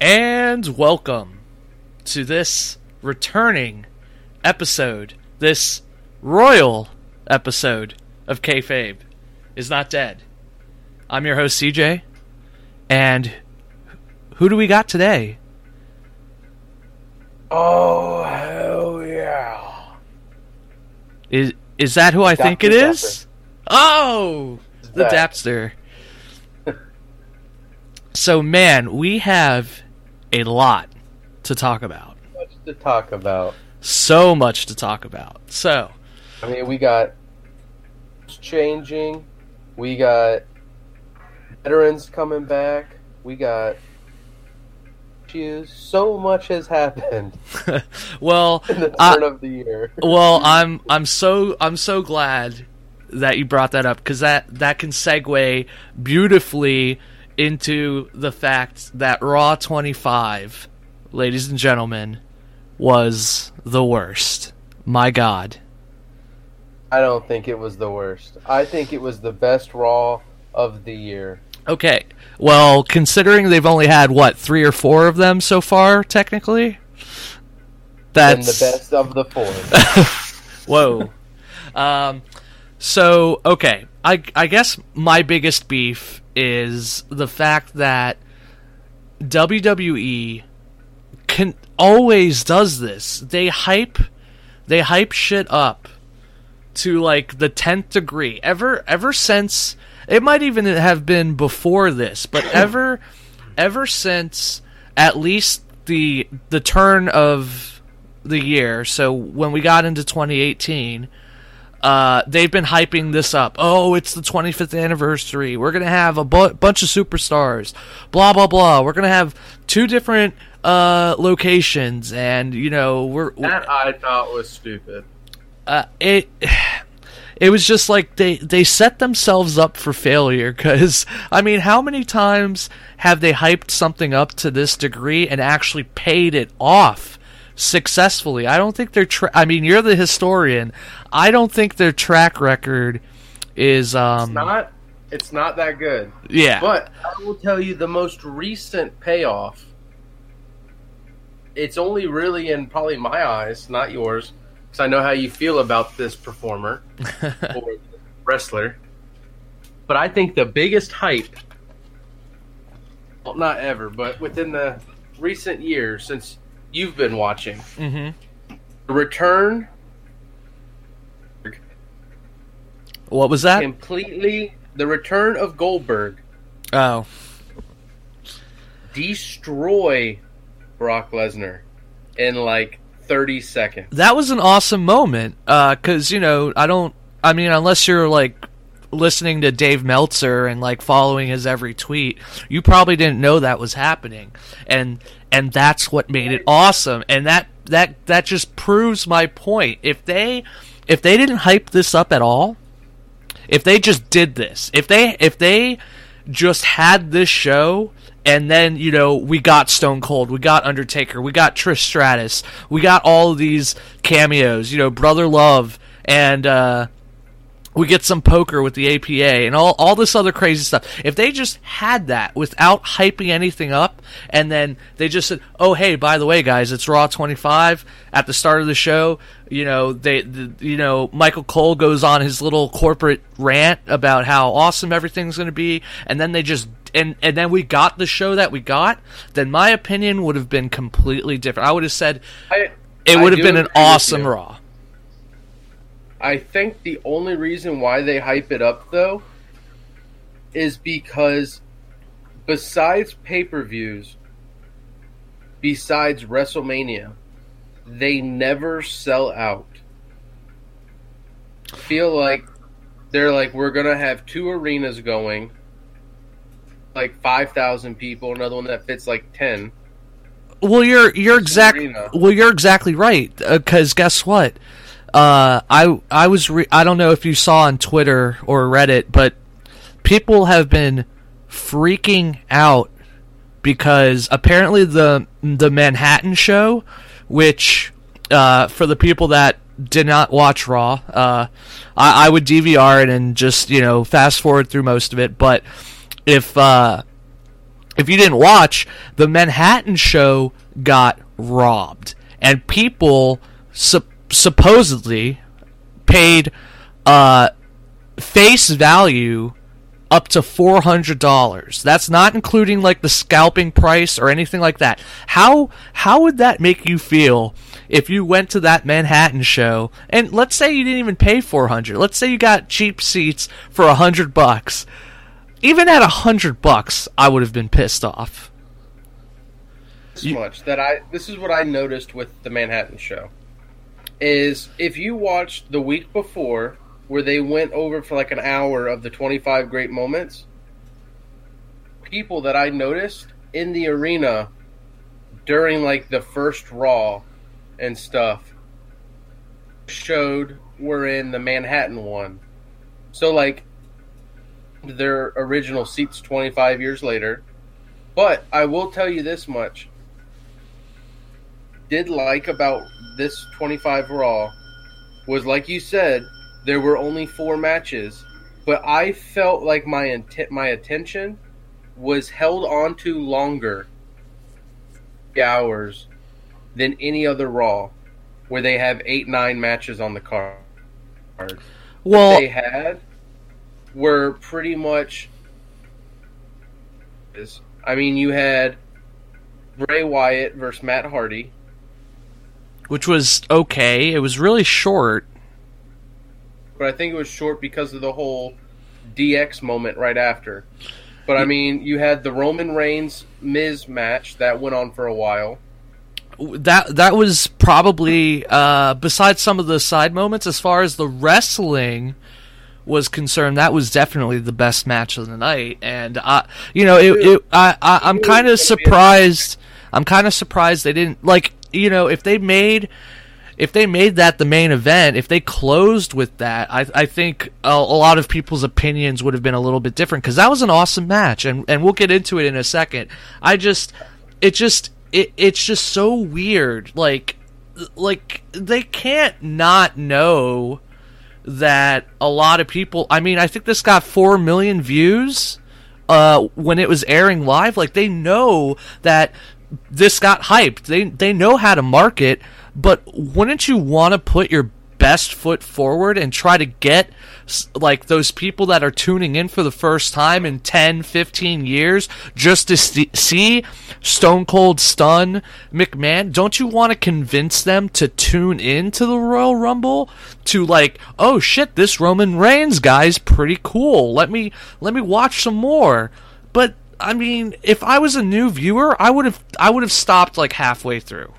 And welcome to this returning episode, this royal episode of Kayfabe is not dead. I'm your host CJ, and who do we got today? Oh hell yeah! Is is that who I think it is? Oh, the that? Dapster. so man, we have a lot to talk about. Much to talk about. So much to talk about. So, I mean, we got changing. We got veterans coming back. We got issues. So much has happened well, in the I- turn of the year. well, I'm I'm so I'm so glad that you brought that up because that that can segue beautifully into the fact that Raw 25, ladies and gentlemen, was the worst. My God. I don't think it was the worst. I think it was the best Raw of the year. Okay. Well, considering they've only had what three or four of them so far, technically, And that's the best of the four. Whoa. um, so okay, I I guess my biggest beef is the fact that WWE can always does this. They hype they hype shit up to like the 10th degree. Ever ever since it might even have been before this, but ever ever since at least the the turn of the year, so when we got into 2018, uh, they've been hyping this up. Oh, it's the 25th anniversary. We're gonna have a bu- bunch of superstars. Blah blah blah. We're gonna have two different uh, locations, and you know we're That I thought was stupid. uh, it it was just like they they set themselves up for failure because I mean how many times have they hyped something up to this degree and actually paid it off successfully I don't think their tra- I mean you're the historian I don't think their track record is um It's not. It's not that good. yeah But I will tell you the most recent payoff. It's only really in probably my eyes, not yours, because I know how you feel about this performer or wrestler. But I think the biggest hype, well, not ever, but within the recent years since you've been watching, Mm-hmm. the return what was that completely, the return of Goldberg oh destroy Brock Lesnar in like 30 seconds. that was an awesome moment because you know I don't. I mean, unless you're like listening to Dave Meltzer and like following his every tweet, you probably didn't know that was happening, and and that's what made it awesome. And that that that just proves my point. If they if they didn't hype this up at all, if they just did this, if they if they just had this show and then you know we got Stone Cold, we got Undertaker, we got Trish Stratus, we got all of these cameos, you know, Brother Love and uh we get some poker with the APA and all, all this other crazy stuff. If they just had that without hyping anything up, and then they just said, "Oh, hey, by the way, guys, it's Raw 25." At the start of the show, you know, they, the, you know, Michael Cole goes on his little corporate rant about how awesome everything's going to be, and then they just and and then we got the show that we got. Then my opinion would have been completely different. I would have said I, it would have been an awesome. Raw. I think the only reason why they hype it up though is because besides pay-per-views besides WrestleMania they never sell out. Feel like they're like we're going to have two arenas going like 5,000 people, another one that fits like 10. Well, you're you're exact. arena. Well, you're exactly right. Uh, because guess what? Uh, I I was re- I don't know if you saw on Twitter or Reddit, but people have been freaking out because apparently the the Manhattan show, which uh, for the people that did not watch Raw, uh, I, I would DVR it and just you know fast forward through most of it. But if uh, if you didn't watch, the Manhattan show got robbed, and people sup- supposedly paid uh, face value up to four hundred dollars. That's not including like the scalping price or anything like that. How how would that make you feel if you went to that Manhattan show and let's say you didn't even pay four hundred. Let's say you got cheap seats for a hundred bucks. Even at a hundred bucks, I would have been pissed off. This much that I this is what I noticed with the Manhattan show is if you watched the week before where they went over for like an hour of the 25 great moments people that I noticed in the arena during like the first raw and stuff showed were in the Manhattan one. So like their original seats 25 years later. But I will tell you this much. Did like about this 25 Raw was like you said, there were only four matches, but I felt like my intent, my attention was held on to longer hours than any other Raw, where they have eight nine matches on the card. Well, they had were pretty much. I mean, you had Bray Wyatt versus Matt Hardy, which was okay. It was really short. but I think it was short because of the whole DX moment right after. But I mean, you had the Roman Reigns Miz match that went on for a while. that that was probably uh, besides some of the side moments as far as the wrestling was concerned that was definitely the best match of the night and I you know it, it I, I I'm kind of surprised I'm kind of surprised they didn't like you know if they made if they made that the main event, if they closed with that, I, I think a, a lot of people's opinions would have been a little bit different because that was an awesome match, and and we'll get into it in a second. I just, it just, it, it's just so weird, like, like they can't not know that a lot of people. I mean, I think this got four million views uh, when it was airing live. Like they know that this got hyped. They they know how to market, but wouldn't you want to put your best foot forward and try to get like those people that are tuning in for the first time in 10 15 years just to see, stone cold stun mcmahon? Don't you want to convince them to tune in to the royal rumble to like oh shit this roman reigns guy's pretty cool. Let me let me watch some more. But i mean if i was a new viewer i would have i would have stopped like halfway through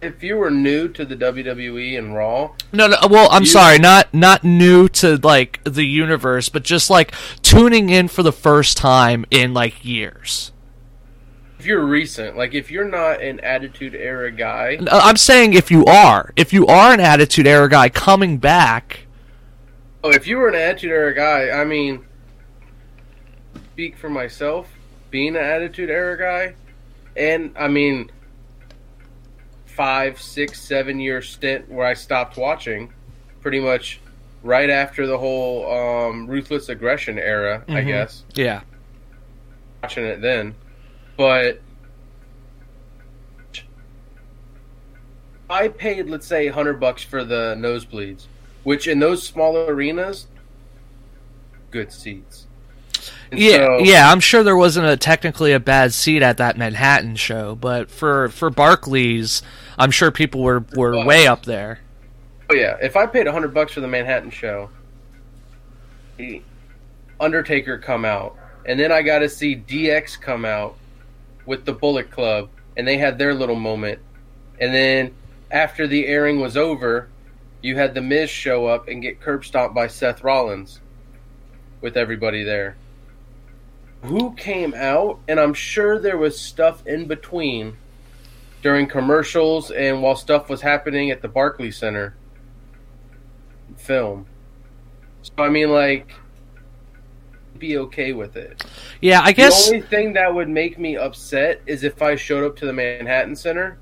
If you were new to the WWE and Raw, No, no. Well, I'm You- sorry, not not new to like the universe, but just like tuning in for the first time in like years. if you're recent, like if you're not an Attitude Era guy, Uh, I'm saying if you are, if you are an Attitude Era guy coming back, oh, if you were an Attitude Era guy, I mean, speak for myself, being an Attitude Era guy, and I mean, five, six, seven year stint where I stopped watching, pretty much right after the whole um, ruthless aggression era, I Mhm. guess. yeah, watching it then, but I paid, let's say, hundred bucks for the nosebleeds, which in those smaller arenas, good seats. And yeah, so- yeah. I'm sure there wasn't a technically a bad seat at that Manhattan show, but for for Barclays, I'm sure people were were way up there. Oh yeah, if I paid hundred bucks for the Manhattan show, the Undertaker come out, and then I got to see DX come out with the Bullet Club, and they had their little moment, and then after the airing was over, you had the Miz show up and get curb stomped by Seth Rollins, with everybody there. Who came out, and I'm sure there was stuff in between during commercials and while stuff was happening at the Barclays Center film. So I mean, like, be okay with it. Yeah, I guess. The only thing that would make me upset is if I showed up to the Manhattan Center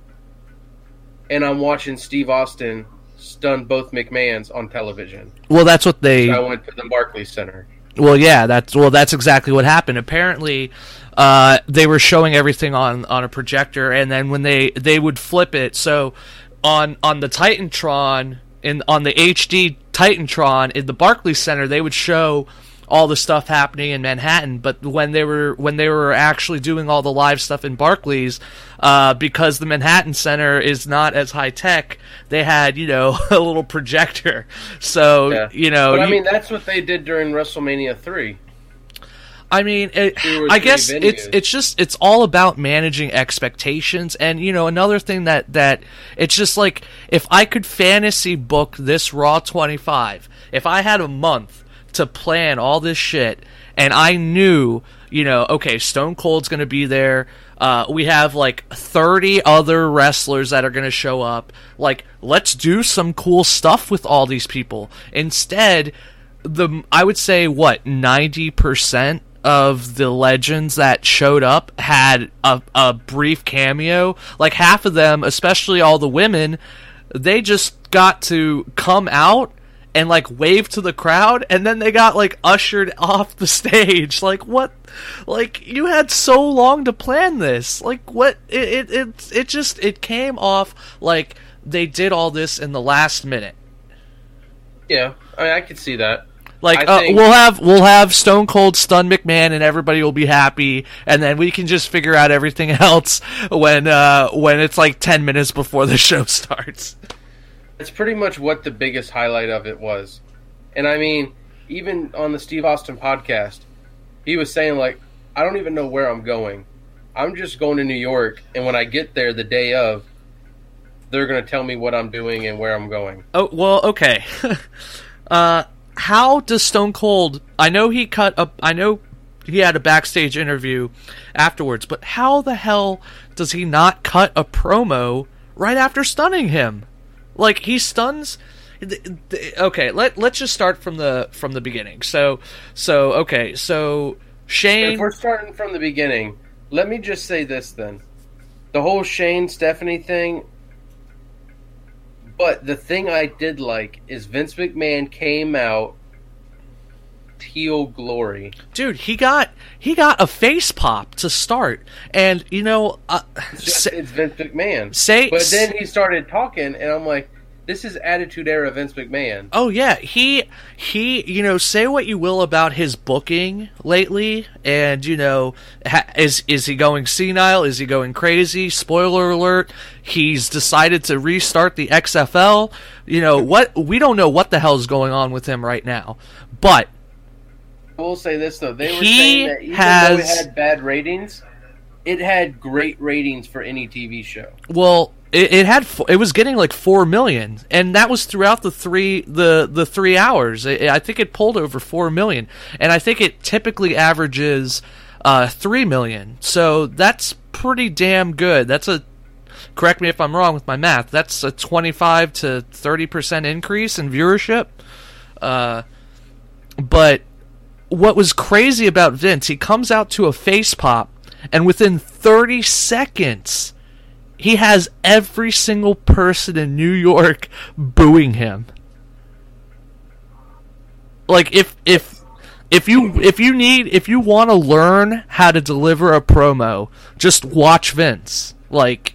and I'm watching Steve Austin stun both McMahons on television. well, that's what they. I went to the Barclays Center. Well, yeah, that's well, that's exactly what happened. Apparently, uh, they were showing everything on on a projector, and then when they they would flip it, so on on the Titantron in on the HD Titantron in the Barclays Center, they would show all the stuff happening in Manhattan. But when they were when they were actually doing all the live stuff in Barclays, uh, because the Manhattan Center is not as high tech, they had you know a little projector. So Yeah. you know, But I you- mean, that's what they did during WrestleMania three. I mean, it, I guess it's it's just it's all about managing expectations, and you know another thing that that it's just like if I could fantasy book this Raw twenty five, if I had a month to plan all this shit, and I knew, you know, okay, Stone Cold's gonna be there. Uh, we have like 30 other wrestlers that are going to show up. Like, let's do some cool stuff with all these people. Instead, the I would say what ninety percent of the legends that showed up had a, a brief cameo. Like half of them, especially all the women, they just got to come out and like wave to the crowd, and then they got like ushered off the stage. Like what? Like you had so long to plan this. Like what? It it it, it just it came off like they did all this in the last minute. Yeah, I mean, I could see that. Like uh, think- we'll have we'll have Stone Cold stun McMahon and everybody will be happy, and then we can just figure out everything else when uh, when it's like ten minutes before the show starts. That's pretty much what the biggest highlight of it was. And I mean, even on the Steve Austin podcast, he was saying like, I don't even know where I'm going. I'm just going to New York, and when I get there the day of, they're going to tell me what I'm doing and where I'm going. Oh well, okay. uh, how does Stone Cold? I know he cut up. I know he had a backstage interview afterwards, but how the hell does he not cut a promo right after stunning him? Like he stuns. Okay, let let's just start from the from the beginning. So so okay, so Shane. If we're starting from the beginning, let me just say this then. The whole Shane Stephanie thing. But the thing I did like is Vince McMahon came out heel glory. dude he got he got a face pop to start and you know uh, It's, just, say, it's Vince McMahon. say But then he started talking, and I'm like, this is Attitude Era Vince McMahon. oh yeah he he you know say what you will about his booking lately and you know ha- is is he going senile is he going crazy spoiler alert he's decided to restart the XFL you know what we don't know what the hell's going on with him right now but will say this though, they were He saying that even though has- it had bad ratings, it had great ratings for any TV show. Well, it, it had it was getting like four million, and that was throughout the three the the three hours. I I think it pulled over four million, and I think it typically averages uh, three million. So that's pretty damn good. That's a correct me if I'm wrong with my math. That's a twenty five to thirty percent increase in viewership. Uh, but what was crazy about Vince, he comes out to a face pop, and within 30 seconds, he has every single person in New York booing him. Like if if if you if you need if you want to learn how to deliver a promo, just watch Vince. Like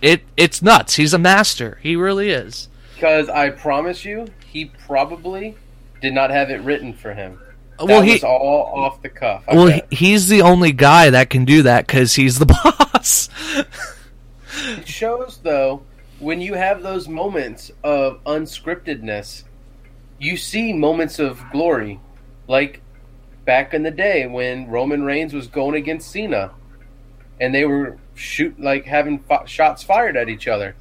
it it's nuts. He's a master. He really is. Because I promise you, he probably did not have it written for him. That well, he was all off the cuff. I well bet. he's the only guy that can do that cuz he's the boss. It shows though when you have those moments of unscriptedness, you see moments of glory, like back in the day when Roman Reigns was going against Cena, and they were shoot like having fi- shots fired at each other.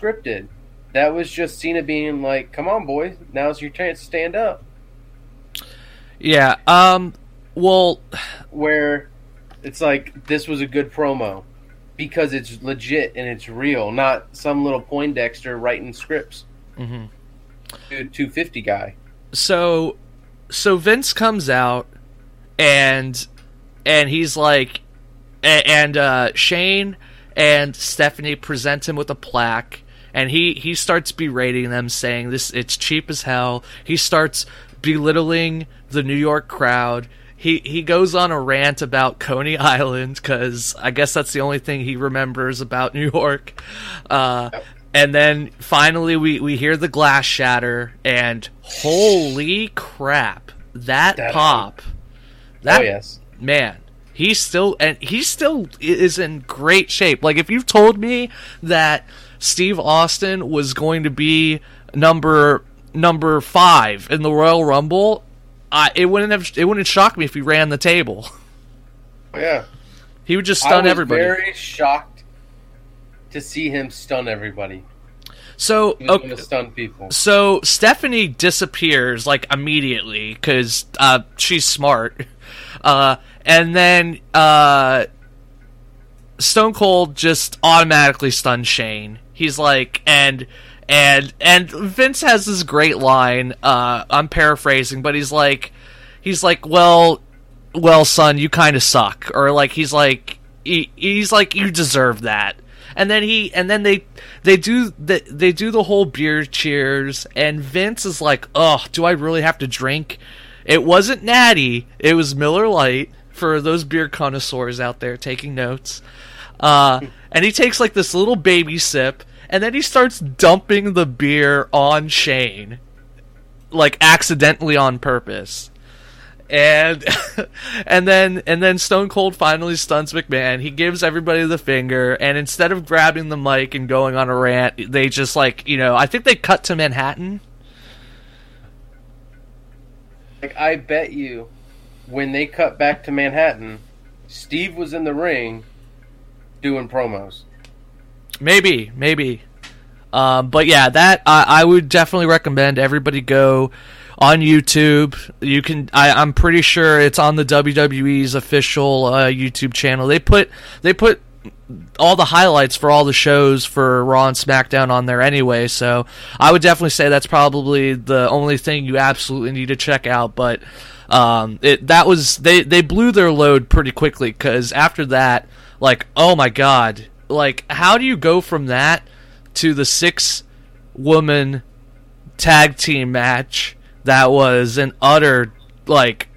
Scripted. That was just Cena being like, "Come on, boys, now's your chance to stand up." Yeah. Um well Where it's like this was a good promo because it's legit and it's real, not some little Poindexter writing scripts. Mm-hmm. Dude, 250 guy. so so Vince comes out and and he's like and uh Shane and Stephanie present him with a plaque and he he starts berating them saying this it's cheap as hell he starts belittling the New York crowd. He he goes on a rant about Coney Island because I guess that's the only thing he remembers about New York. Uh, and then finally we, we hear the glass shatter and holy crap that, That- pop that oh yes. man he's still and he still is in great shape like if you've told me that steve austin was going to be number number five in the royal rumble I it wouldn't have it wouldn't shock me if he ran the table Oh, yeah. he would just I stun was everybody very shocked to see him stun everybody. so okay, going to stun people. So Stephanie disappears like immediately because uh, she's smart, uh, and then uh, Stone Cold just automatically stuns Shane. He's like, and and and Vince has this great line. Uh, I'm paraphrasing, but he's like, he's like, well, well, son, you kind of suck, or like he's like, he, he's like, you deserve that. And then he, and then they, they do the, they do the whole beer cheers, and Vince is like, oh, do I really have to drink? It wasn't Natty, it was Miller Lite for those beer connoisseurs out there taking notes. Uh, and he takes like this little baby sip, and then he starts dumping the beer on Shane, like accidentally on purpose and and then and then Stone Cold finally stuns McMahon. He gives everybody the finger, and instead of grabbing the mic and going on a rant, they just like you know I think they cut to Manhattan. Like I bet you, when they cut back to Manhattan, Steve was in the ring doing promos. Maybe, maybe. Um, but yeah, that I, I would definitely recommend everybody go on YouTube. You can. I, I'm pretty sure it's on the WWE's official uh, YouTube channel. They put they put all the highlights for all the shows for Raw and SmackDown on there anyway. So I would definitely say that's probably the only thing you absolutely need to check out. But um, it that was they they blew their load pretty quickly because after that, like oh my god, like how do you go from that to the six woman tag team match that was an utter like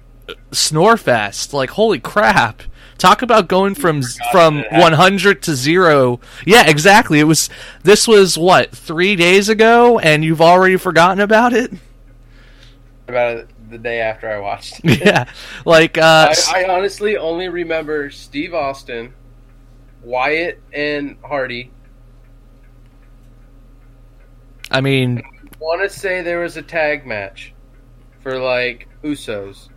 snore fest? Like holy crap. Talk about going from from 100 to 0 yeah exactly. It was this was what 3 days ago and you've already forgotten about it? About it the day after I watched. it. yeah. Like uh I, I honestly only remember Steve Austin, Wyatt, and Hardy. I mean Want to say there was a tag match for like Usos.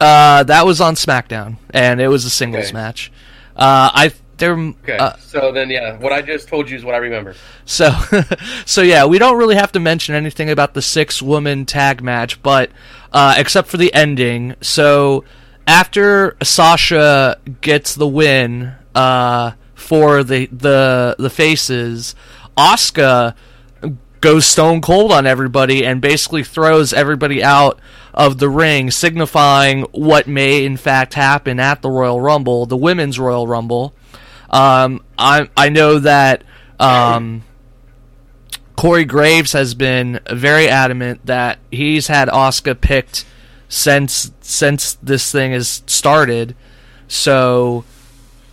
uh that was on SmackDown and it was a singles Okay. match uh I there Okay, uh, so then yeah, what I just told you is what I remember. So, so yeah, we don't really have to mention anything about the six woman tag match, but uh, except for the ending. So, after Sasha gets the win uh, for the the the faces, Asuka goes stone cold on everybody and basically throws everybody out of the ring, signifying what may in fact happen at the Royal Rumble, the Women's Royal Rumble. Um, I I know that um, Corey Graves has been very adamant that he's had Asuka picked since since this thing has started. So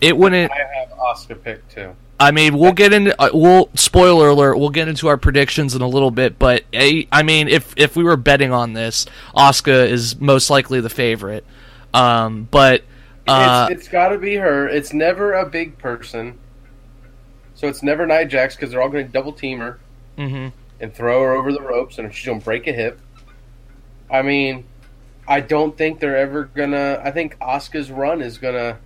it wouldn't. I have Asuka pick too. I mean, we'll get into uh, we'll spoiler alert. We'll get into our predictions in a little bit, but eh, I mean, if if we were betting on this, Asuka is most likely the favorite. Um, but uh, it's it's got to be her. It's never a big person, so it's never Nia Jax because they're all going to double team her mhm. and throw her over the ropes, and she's going to break a hip. I mean, I don't think they're ever gonna. I think Asuka's run is gonna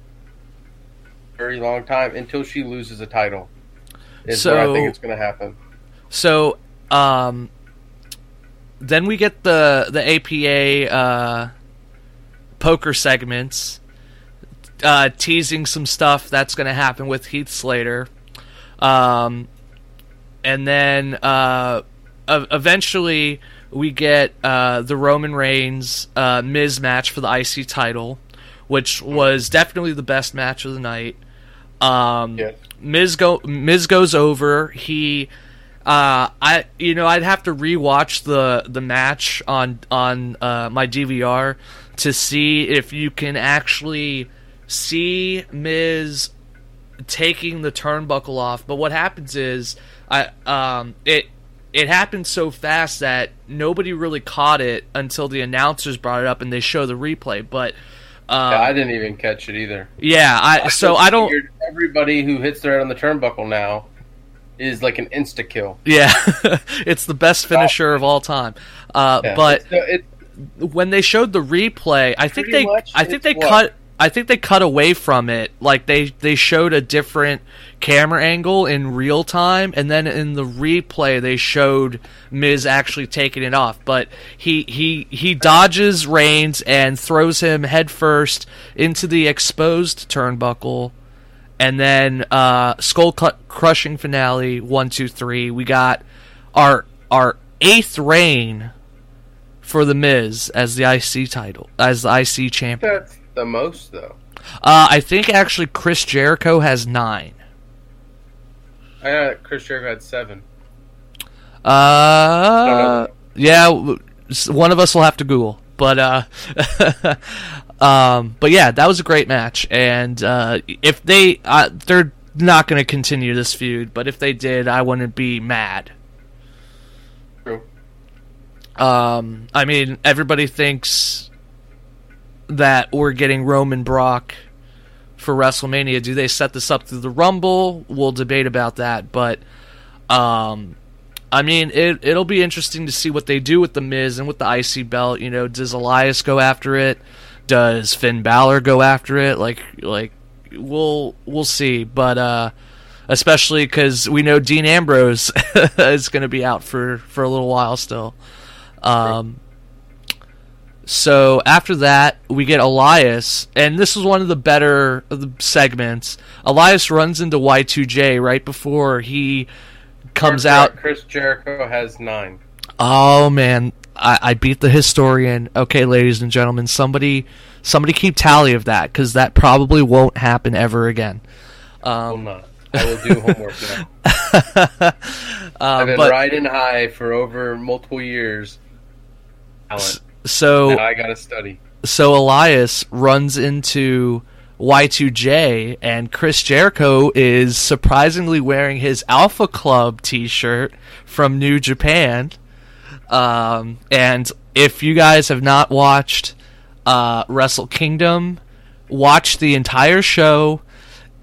very long time until she loses a title. Is where I think it's gonna happen. So, um, then we get the the APA uh, poker segments, uh, teasing some stuff that's going to happen with Heath Slater, um, and then uh, eventually we get uh, the Roman Reigns uh, Miz match for the IC title, which was definitely the best match of the night. Um, Yes. Miz go Miz goes over. He Uh, I you know I'd have to rewatch the the match on on uh, my DVR to see if you can actually see Miz taking the turnbuckle off. But what happens is I um it it happened so fast that nobody really caught it until the announcers brought it up and they show the replay. But um, Yeah, I didn't even catch it either. yeah, I so I don't. Everybody who hits their head on the turnbuckle now is like an insta kill. Yeah, it's the best finisher of all time. Uh, but it, when they showed the replay, I think they, much I think they what? cut, I think they cut away from it. Like they they showed a different camera angle in real time, and then in the replay they showed Miz actually taking it off. But he he he dodges Reigns and throws him headfirst into the exposed turnbuckle. And then uh, skull crushing finale one two three. We got our our eighth reign for the Miz as the IC title as the IC champion. that's the most though. Uh, I think actually Chris Jericho has nine. I got Chris Jericho had seven. Uh, yeah, one of us will have to Google, but uh, um, but yeah, that was a great match, and uh, if they uh, they're not going to continue this feud, but if they did, I wouldn't be mad. True. Um, I mean, everybody thinks that we're getting Roman Brock for WrestleMania. Do they set this up through the Rumble? We'll debate about that, but um, I mean, it it'll be interesting to see what they do with the Miz and with the IC belt. You know, does Elias go after it? Does Finn Balor go after it? Like like we'll we'll see, but uh especially cuz we know Dean Ambrose is going to be out for for a little while still. Um so after that, we get Elias, and this is one of the better of the segments. Elias runs into Y2J right before he comes Chris- out. Chris Jericho has nine. Oh man, I, I beat the historian. Okay, ladies and gentlemen, somebody somebody keep tally of that because that probably won't happen ever again. Will Um, not. I will do homework now. uh, I've been but riding high for over multiple years. So Now I gotta study. so Elias runs into Y2J, and Chris Jericho is surprisingly wearing his Alpha Club T-shirt from New Japan. Um, and if you guys have not watched uh, Wrestle Kingdom, watch the entire show.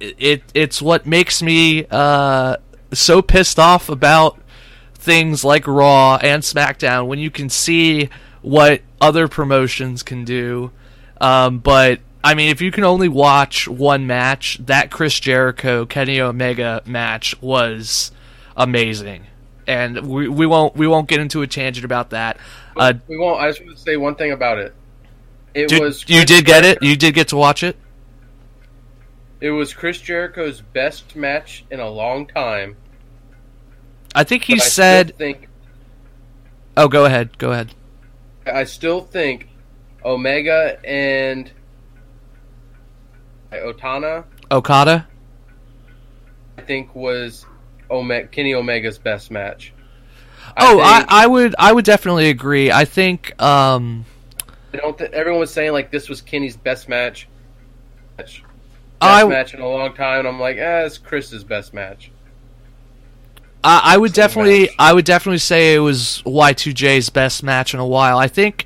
It, it it's what makes me uh, so pissed off about things like Raw and SmackDown when you can see what other promotions can do. Um, but I mean, if you can only watch one match, that Chris Jericho Kenny Omega match was amazing, and we, we won't we won't get into a tangent about that. Uh, we won't. I just want to say one thing about it. It did- was you did get it? You did get to watch it? It was Chris Jericho's best match in a long time. I think he but I still said. think Oh, go ahead. Go ahead. I still think Omega and Otana, Okada. I think was Kenny Omega's best match. oh, I, think- I would I would definitely agree. I think um, I don't. Th- everyone was saying like this was Kenny's best match. Match. Best I match in a long time, and I'm like, eh, it's Chris's best match. I, I would definitely, match. I would definitely say it was Y2J's best match in a while. I think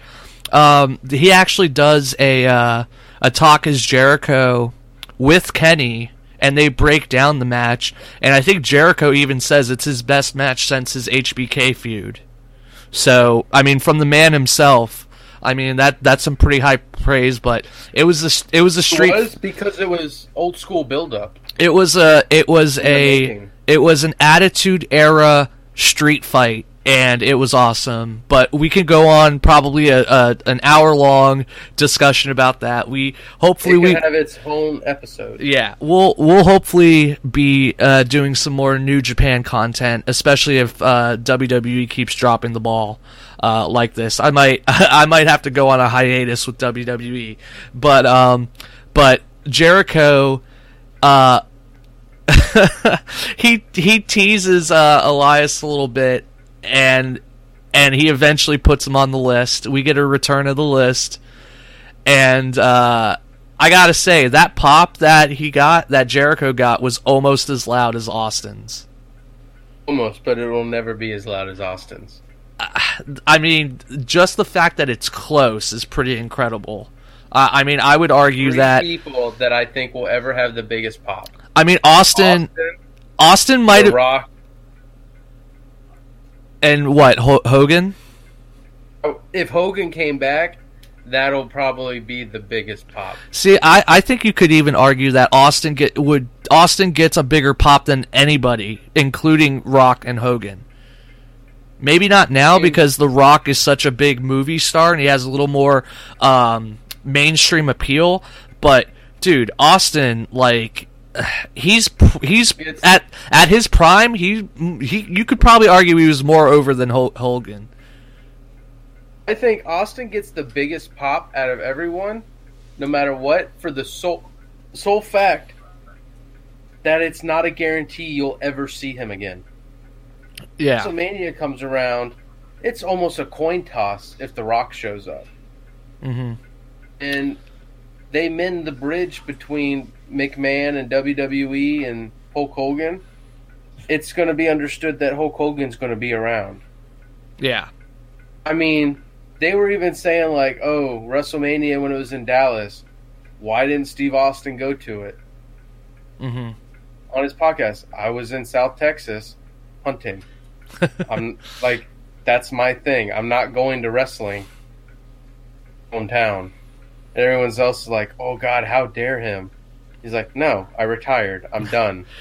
um, he actually does a uh, a talk as Jericho with Kenny, and they break down the match. And I think Jericho even says it's his best match since his HBK feud. So, I mean, from the man himself, I mean that that's some pretty high praise. But it was a it was a street It was because it was old school build up. it was a it was a making. It was an attitude era street fight and it was awesome. But we can go on probably a, a an hour long discussion about that. We hopefully we have its own episode. yeah, we'll we'll hopefully be uh, doing some more New Japan content, especially if uh, WWE keeps dropping the ball uh, like this. I might I might have to go on a hiatus with WWE, but um, but Jericho, uh, he he teases uh, Elias a little bit, and and he eventually puts him on the list. We get a return of the list, and uh, I gotta say that pop that he got, that Jericho got, was almost as loud as Austin's. Almost, but it will never be as loud as Austin's. I mean, just the fact that it's close is pretty incredible. Uh, I mean, I would argue Three that. people that I think will ever have the biggest pop. I mean, Austin. Austin, Austin might have. Rock. And what? Ho- Hogan? Oh, If Hogan came back, that'll probably be the biggest pop. See, I, I think you could even argue that Austin get would Austin gets a bigger pop than anybody, including Rock and Hogan. Maybe not now because The Rock is such a big movie star and he has a little more um, mainstream appeal. But dude, Austin, like, he's he's It's- at at his prime. He he you could probably argue he was more over than Hogan. I think Austin gets the biggest pop out of everyone, no matter what, for the sole sole fact that it's not a guarantee you'll ever see him again. Yeah, WrestleMania comes around, it's almost a coin toss if The Rock shows up. hmm And they mend the bridge between McMahon and WWE and Hulk Hogan. It's going to be understood that Hulk Hogan's going to be around. yeah, I mean, they were even saying like, "Oh, WrestleMania when it was in Dallas, why didn't Steve Austin go to it?" hmm On his podcast, I was in South Texas hunting. I'm like, that's my thing. I'm not going to wrestling hometown. And everyone else is like, "Oh God, how dare him?" He's like, "No, I retired. I'm done."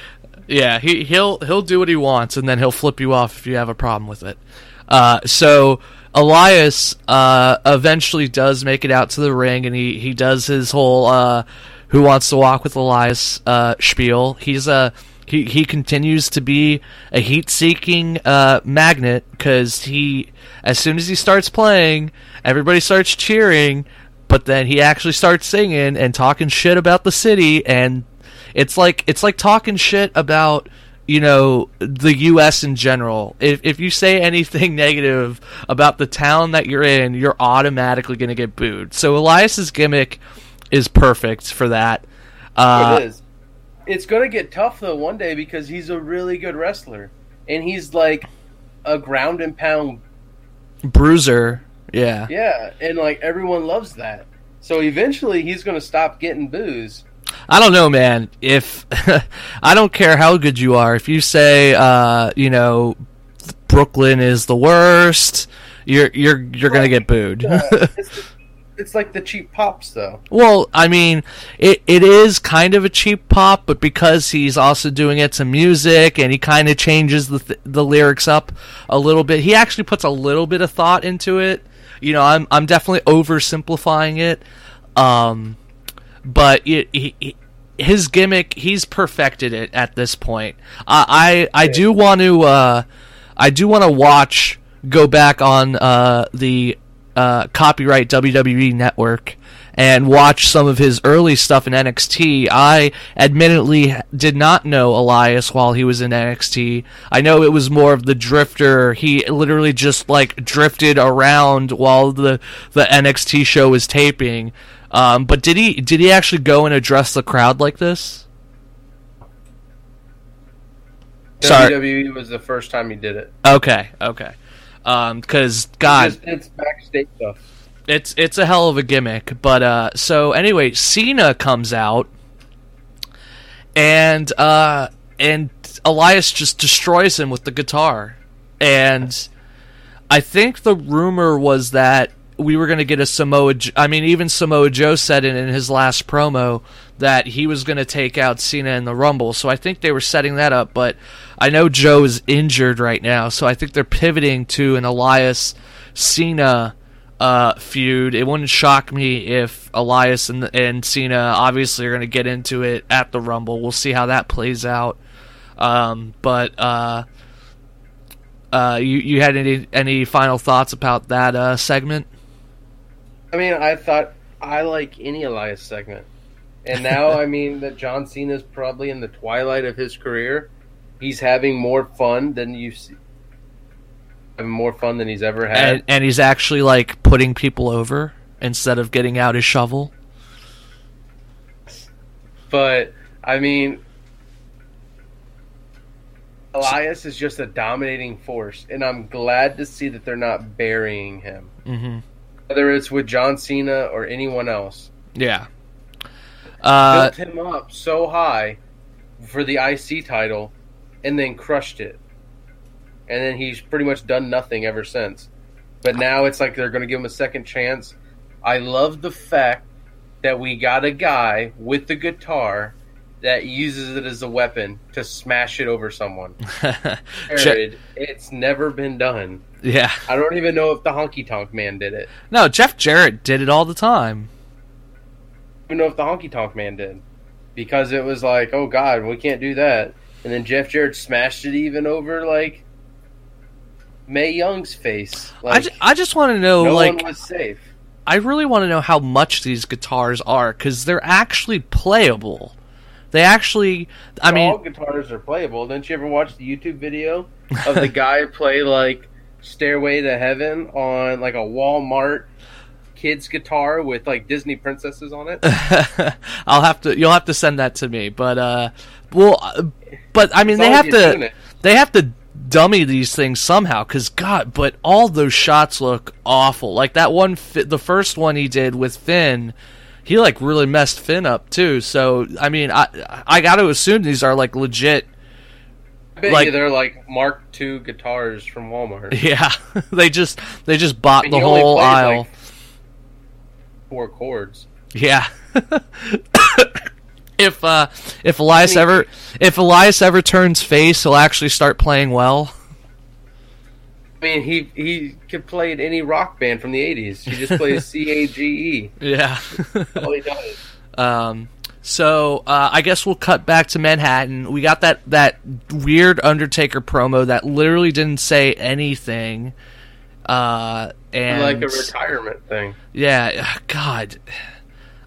Yeah, he he'll he'll do what he wants, and then he'll flip you off if you have a problem with it. Uh, so Elias uh, eventually does make it out to the ring, and he he does his whole uh, "Who wants to walk with Elias?" uh, spiel. He's a he he continues to be a heat-seeking uh, magnet because he as soon as he starts playing, everybody starts cheering. But then he actually starts singing and talking shit about the city, and it's like it's like talking shit about you know the U.S. in general. If if you say anything negative about the town that you're in, you're automatically going to get booed. So Elias's gimmick is perfect for that. Uh, it is. It's going to get tough though one day because he's a really good wrestler, and he's like a ground and pound Bruiser, yeah. Yeah, and like everyone loves that. So eventually he's going to stop getting booze. I don't know, man. If I don't care how good you are, if you say, uh, you know, Brooklyn is the worst, you're you're you're gonna get booed. it's, it's like the cheap pops though. Well, I mean, it it is kind of a cheap pop, but because he's also doing it to music and he kind of changes the th- the lyrics up a little bit, he actually puts a little bit of thought into it. You know, I'm I'm definitely oversimplifying it, um, but it, he, he- his gimmick he's perfected it at this point. I I, I do want to uh, I do want to watch go back on uh, the uh, copyright WWE network and watch some of his early stuff in NXT. I admittedly did not know Elias while he was in NXT. I know it was more of the drifter. He literally just like drifted around while the the NXT show was taping. Um, but did he did he actually go and address the crowd like this? Sorry. WWE was the first time he did it. Okay, okay. Because God, It's, it's backstage stuff. It's it's a hell of a gimmick. But uh, so anyway, Cena comes out, and uh, and Elias just destroys him with the guitar, and I think the rumor was that we were going to get a Samoa. I mean, even Samoa Joe said it in his last promo that he was going to take out Cena in the Rumble. So I think they were setting that up. But I know Joe is injured right now, so I think they're pivoting to an Elias Cena uh, feud. It wouldn't shock me if Elias and and Cena obviously are going to get into it at the Rumble. We'll see how that plays out. Um, but uh, uh, you you had any any final thoughts about that uh, segment? I mean, I thought I like any Elias segment. And now, I mean, that John Cena's probably in the twilight of his career. He's having more fun than you see. Having more fun than he's ever had. and, and he's actually like putting people over instead of getting out his shovel. But I mean, Elias is just a dominating force, and I'm glad to see that they're not burying him, hmm whether it's with John Cena or anyone else. Yeah. Uh, Built him up so high for the IC title, and then crushed it, and then he's pretty much done nothing ever since. But now it's like they're going to give him a second chance. I love the fact that we got a guy with the guitar that uses it as a weapon to smash it over someone. Jared, it's never been done. yeah. I don't even know if the Honky Tonk Man did it. No, Jeff Jarrett did it all the time. I don't even know if the Honky Tonk Man did. Because it was like, oh god, we can't do that. And then Jeff Jarrett smashed it even over like Mae Young's face. I, Like ju- I just want to know, no like, one was safe. I really want to know how much these guitars are because they're actually playable. They actually, I mean, all guitars are playable. Didn't you ever watch the YouTube video of the guy play like Stairway to Heaven on like a Walmart kids guitar with like Disney princesses on it? I'll have to. You'll have to send that to me. But uh, well, uh, but I mean, they have as you tune to. They have to dummy these things somehow. Cause God, but all those shots look awful. Like that one, the first one he did with Finn. He like really messed Finn up too. So I mean, I I got to assume these are like legit. I bet like- you they're like Mark II guitars from Walmart. Yeah, they just they just bought I mean, the whole aisle. like, four chords. Yeah. if uh if Elias ever if Elias ever turns face, he'll actually start playing well. I mean, he he could play in any rock band from the '80s. He just plays C A G E. Yeah. All he does. um so uh, I guess we'll cut back to Manhattan. We got that that weird Undertaker promo that literally didn't say anything. Uh and like a retirement thing. Yeah, God.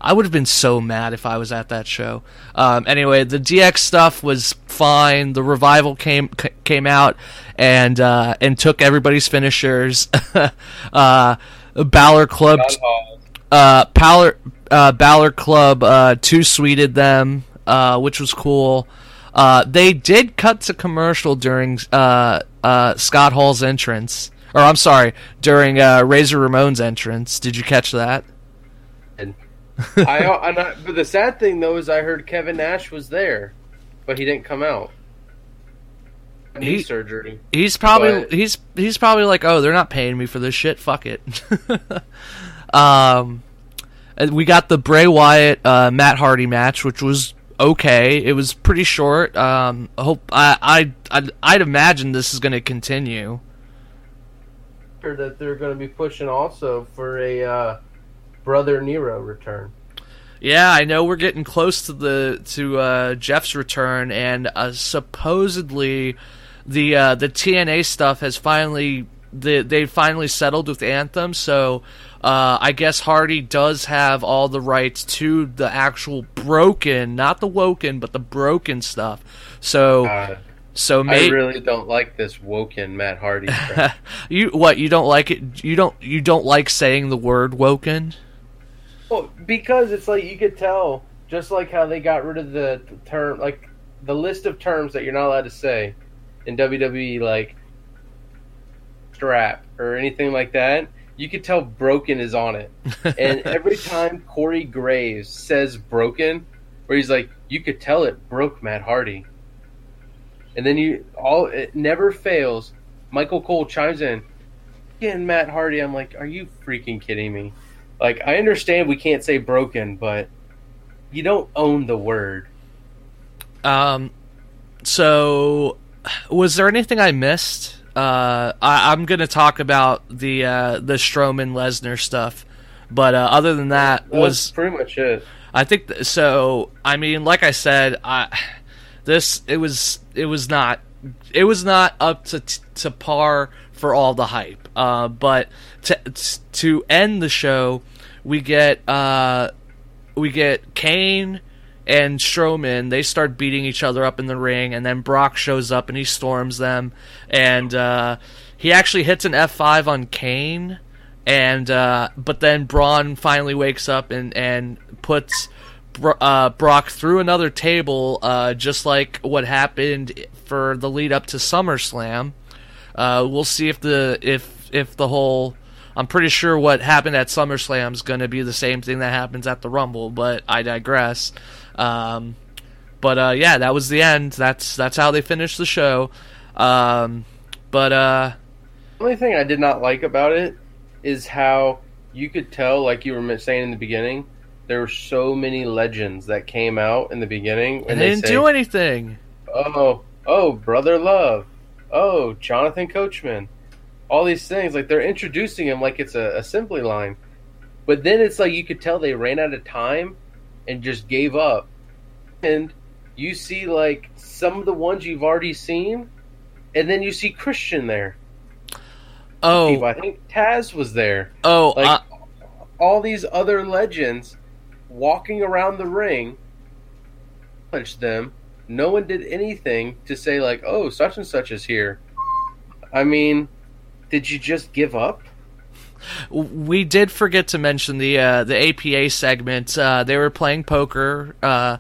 I would have been so mad if I was at that show. Um, anyway, the DX stuff was fine. The revival came c- came out and uh, and took everybody's finishers. uh, Balor Club, John Hall. uh, Balor, uh, Balor Club, uh, two sweeted them, uh, which was cool. Uh, they did cut to commercial during uh, uh, Scott Hall's entrance, or I'm sorry, during uh, Razor Ramon's entrance. Did you catch that? And I, and I, but the sad thing though is I heard Kevin Nash was there, but he didn't come out. Knee He- surgery. He's probably But- he's he's probably like, oh, they're not paying me for this shit. Fuck it. um, we got the Bray Wyatt uh, Matt Hardy match, which was okay. It was pretty short. Um, I hope I I I'd, I'd imagine this is going to continue. Heard that they're going to be pushing also for a uh, brother Nero return. Yeah, I know we're getting close to the to uh, Jeff's return, and uh, supposedly the uh, the TNA stuff has finally the, they finally settled with Anthem. So uh, I guess Hardy does have all the rights to the actual broken, not the woken, but the broken stuff. So Uh, so I really don't like this woken Matt Hardy. you what you don't like it? You don't you don't like saying the word woken? Well, because it's like you could tell, just like how they got rid of the term, like the list of terms that you're not allowed to say in WWE, like strap or anything like that. You could tell broken is on it. And every time Corey Graves says broken, where he's like, you could tell it broke Matt Hardy. And then you all it never fails. Michael Cole chimes in. Again, Matt Hardy, I'm like, are you freaking kidding me? Like, I understand we can't say broken, but you don't own the word. Um, so was there anything I missed? Uh, I, I'm gonna talk about the uh, the Strowman Lesnar stuff, but uh, other than that, That was was pretty much it. I think th- so. I mean, like I said, I this it was it was not it was not up to to par for all the hype. Uh, but to to end the show, we get uh we get Kane and Strowman. They start beating each other up in the ring, and then Brock shows up and he storms them, and uh, he actually hits an F five on Kane, and uh, but then Braun finally wakes up and and puts. Uh, Brock through another table, uh, just like what happened for the lead up to SummerSlam. Uh, we'll see if the if if the whole. I'm pretty sure what happened at SummerSlam is going to be the same thing that happens at the Rumble, but I digress. Um, but uh, yeah, that was the end. That's that's how they finished the show. Um, but uh, The only thing I did not like about it is how you could tell, like you were saying in the beginning, there were so many legends that came out in the beginning, and they didn't say, do anything. "Oh, oh, brother love, oh, Jonathan Coachman," all these things. Like they're introducing him like it's a assembly line, but then it's like you could tell they ran out of time and just gave up. And you see like some of the ones you've already seen, and then you see Christian there. Oh, I think Taz was there. oh, Like uh, all these other legends walking around the ring, punched them. No one did anything to say like, "Oh, such and such is here." I mean, did you just give up? we did forget to mention the uh, the APA segment. Uh, they were playing poker, uh,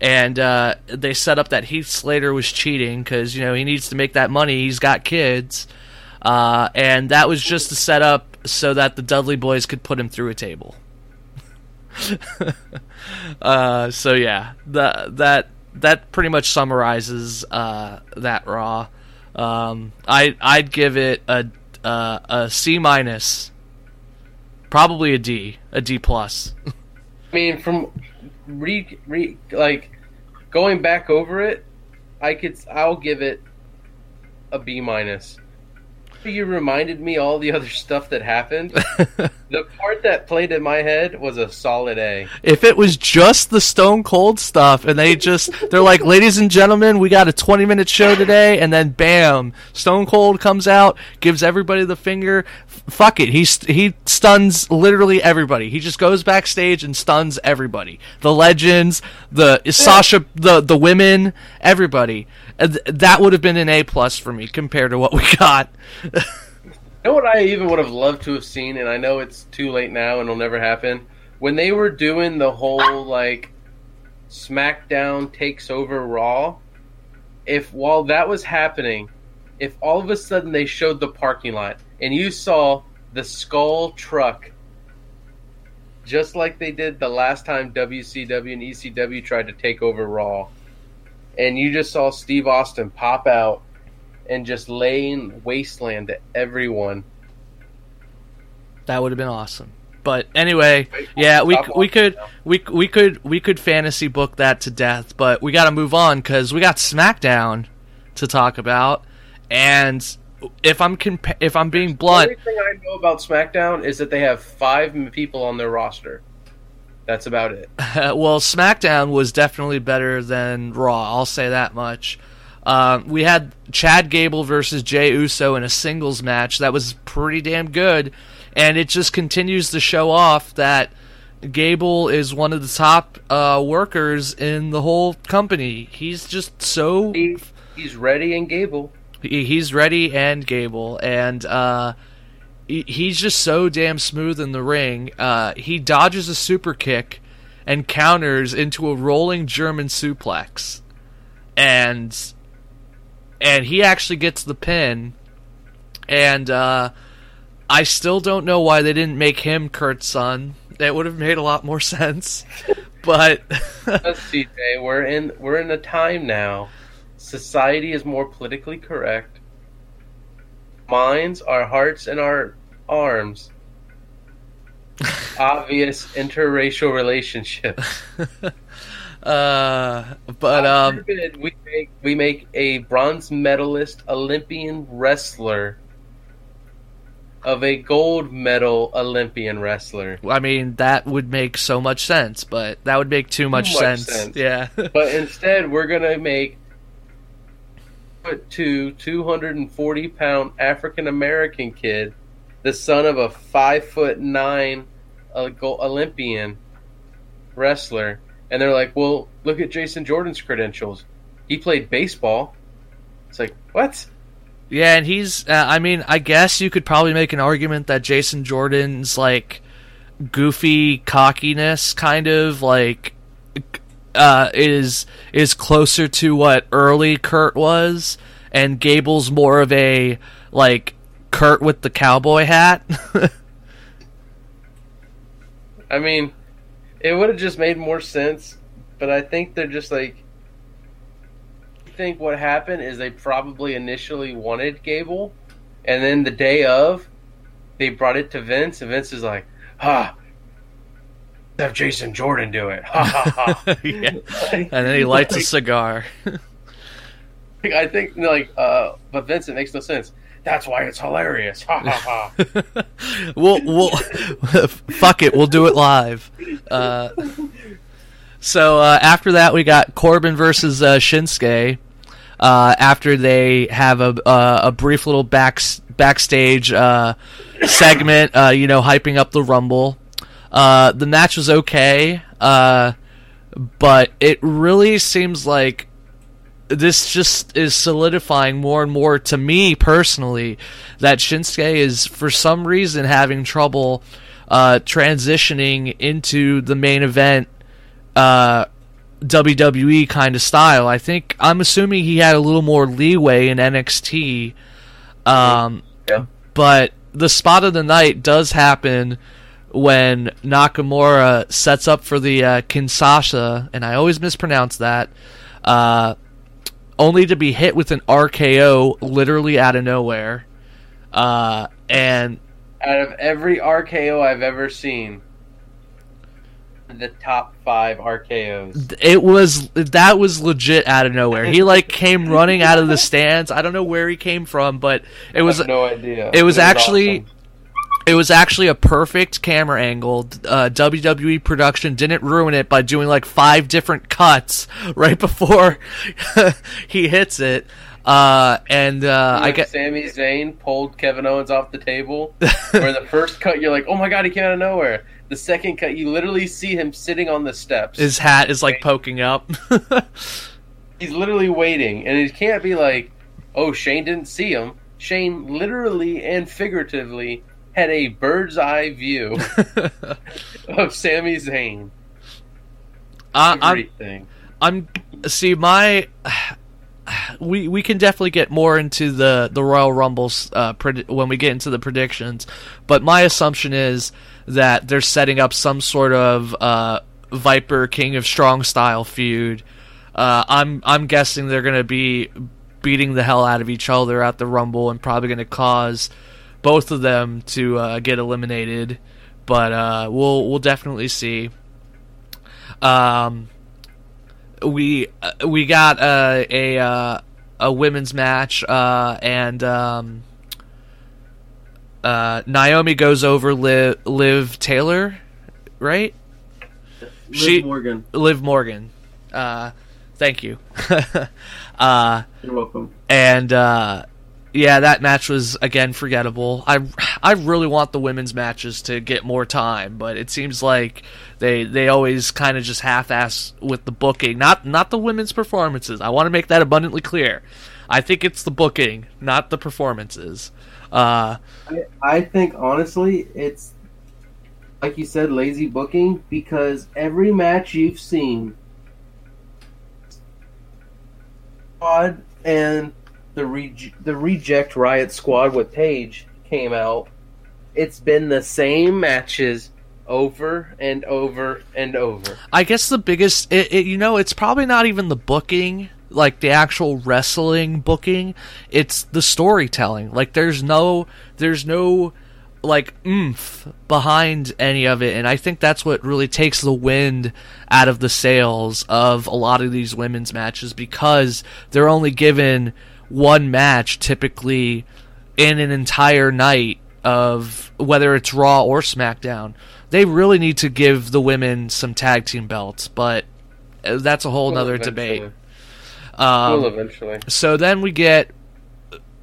and uh, they set up that Heath Slater was cheating because you know he needs to make that money. He's got kids, uh, and that was just to set up so that the Dudley Boyz could put him through a table. uh, so yeah, the, that that pretty much summarizes uh, that Raw. Um, I I'd give it a uh, a C minus, probably a D, a D plus. I mean, from re, re like going back over it, I could I'll give it a B minus. You reminded me all the other stuff that happened. the part that played in my head was a solid A. if it was just the Stone Cold stuff, and they just they're like, ladies and gentlemen, we got a 20 minute show today, and then bam, Stone Cold comes out, gives everybody the finger. Fuck it, he st- he stuns literally everybody. He just goes backstage and stuns everybody. The legends, the Sasha, the the women, everybody. That would have been an A plus for me compared to what we got. You know what I even would have loved to have seen, and I know it's too late now and it'll never happen. When they were doing the whole like SmackDown takes over Raw, if while that was happening, if all of a sudden they showed the parking lot and you saw the skull truck, just like they did the last time WCW and ECW tried to take over Raw, and you just saw Steve Austin pop out and just laying wasteland to everyone. That would have been awesome. But anyway, yeah, we we could we we could we could fantasy book that to death, but we got to move on because we got SmackDown to talk about, and if I'm compa- if I'm being The blunt, only thing I know about SmackDown is that they have five people on their roster. That's about it. well, SmackDown was definitely better than Raw. I'll say that much. Um, we had Chad Gable versus Jay Uso in a singles match that was pretty damn good, and it just continues to show off that Gable is one of the top uh, workers in the whole company. He's just so He, he's ready and Gable. he- he's ready and Gable, and uh, he- he's just so damn smooth in the ring. Uh, he dodges a super kick and counters into a rolling German suplex, and and he actually gets the pin. And uh, I still don't know why they didn't make him Kurt's son. That would have made a lot more sense. But Jay. We're in we're in a time now. Society is more politically correct. Minds, our hearts, and our arms. Obvious interracial relationships. Uh, but um, we make we make a bronze medalist Olympian wrestler of a gold medal Olympian wrestler. I mean, that would make so much sense, but that would make too much, much sense. sense. Yeah. But instead, we're gonna make put two, 240 pound African American kid, the son of a five foot nine Olympian, wrestler, and they're like, "Well, look at Jason Jordan's credentials. He played baseball." It's like, what? Yeah, and he's. Uh, I mean, I guess you could probably make an argument that Jason Jordan's like goofy cockiness, kind of like, uh, is is closer to what early Kurt was, and Gable's more of a like Kurt with the cowboy hat. I mean, it would have just made more sense, but I think they're just like. I think what happened is they probably initially wanted Gable, and then the day of, they brought it to Vince, and Vince is like, "Ha, have Jason Jordan do it." Ha ha ha. yeah. And then he lights a cigar. I think like, uh, but Vince, it makes no sense. That's why it's hilarious. Ha ha ha. we'll we'll fuck it. We'll do it live. Uh, so uh, after that, we got Corbin versus uh, Shinsuke. Uh, after they have a uh, a brief little back backstage uh, segment, you know, hyping up the Rumble. The match was okay, but it really seems like this just is solidifying more and more to me personally that Shinsuke is for some reason having trouble uh, transitioning into the main event uh, WWE kind of style. I think I'm assuming he had a little more leeway in NXT, um, Yeah. but the spot of the night does happen when Nakamura sets up for the uh, Kinshasa, and I always mispronounce that. Uh, only to be hit with an RKO literally out of nowhere. Uh, and Out of every RKO I've ever seen, the top five RKOs. it was that was legit out of nowhere. He like came running out of the stands. I don't know where he came from, but it was no idea. it was actually awesome. It was actually a perfect camera angle. Uh, WWE production didn't ruin it by doing like five different cuts right before he hits it. Uh, and uh, I get Sami Zayn pulled Kevin Owens off the table. where the first cut, you're like, "Oh my god, he came out of nowhere." The second cut, you literally see him sitting on the steps. his hat is like poking up. He's literally waiting, and it can't be like, "Oh, Shane didn't see him." Shane literally and figuratively had a bird's eye view of Sami Zayn. I, I'm Everything. I'm see my we we can definitely get more into the the Royal Rumbles uh, pred- when we get into the predictions, but my assumption is that they're setting up some sort of uh, Viper King of Strong style feud. Uh, I'm I'm guessing they're going to be beating the hell out of each other at the Rumble and probably going to cause both of them to uh, get eliminated. But uh, we'll we'll definitely see. Um, we uh, we got uh, a uh, a women's match, uh, and um, uh, Naomi goes over Liv, Liv Taylor, right? Liv She- Morgan, Liv Morgan. Uh, thank you. uh, you're welcome. and uh, yeah, that match was again forgettable. I I really want the women's matches to get more time, but it seems like they they always kind of just half-ass with the booking. Not not the women's performances. I want to make that abundantly clear. I think it's the booking, not the performances. Uh, I, I think honestly, it's like you said, lazy booking because every match you've seen, odd and the re- the reject Riot Squad with Paige came out. It's been the same matches over and over and over. I guess the biggest, it, it, you know, it's probably not even the booking, like the actual wrestling booking. It's the storytelling. Like there's no, there's no, like oomph behind any of it, and I think that's what really takes the wind out of the sails of a lot of these women's matches because they're only given one match typically in an entire night of whether it's Raw or SmackDown. They really need to give the women some tag team belts, but uh, that's a whole nother eventually. debate. Um, Will eventually. so then we get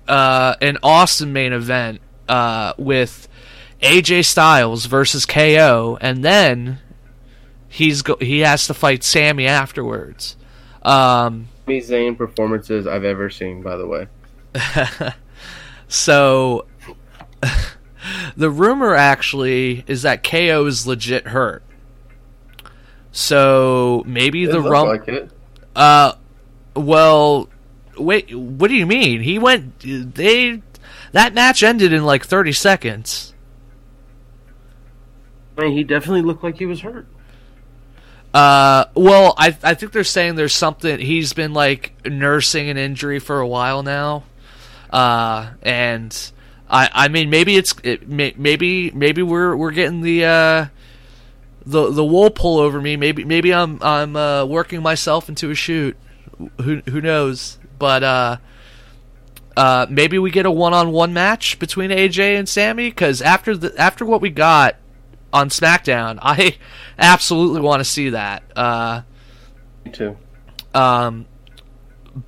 uh, an awesome main event uh, with AJ Styles versus KO, and then he's go- he has to fight Sami afterwards. Um, Sami Zayn performances I've ever seen, by the way. so the rumor actually is that KO is legit hurt. So maybe the It looked rum. like it. Uh, well, wait. What do you mean? He went. They that match ended in like thirty seconds. I mean, he definitely looked like he was hurt. Uh, well, I I think they're saying there's something. He's been like nursing an injury for a while now. Uh, and I I mean maybe it's it, may, maybe maybe we're we're getting the uh the the wool pull over me. Maybe maybe I'm I'm uh, working myself into a shoot. Who who knows? But uh. Uh, maybe we get a one-on-one match between AJ and Sami because after the after what we got on SmackDown, I absolutely want to see that. Uh, Me too. um,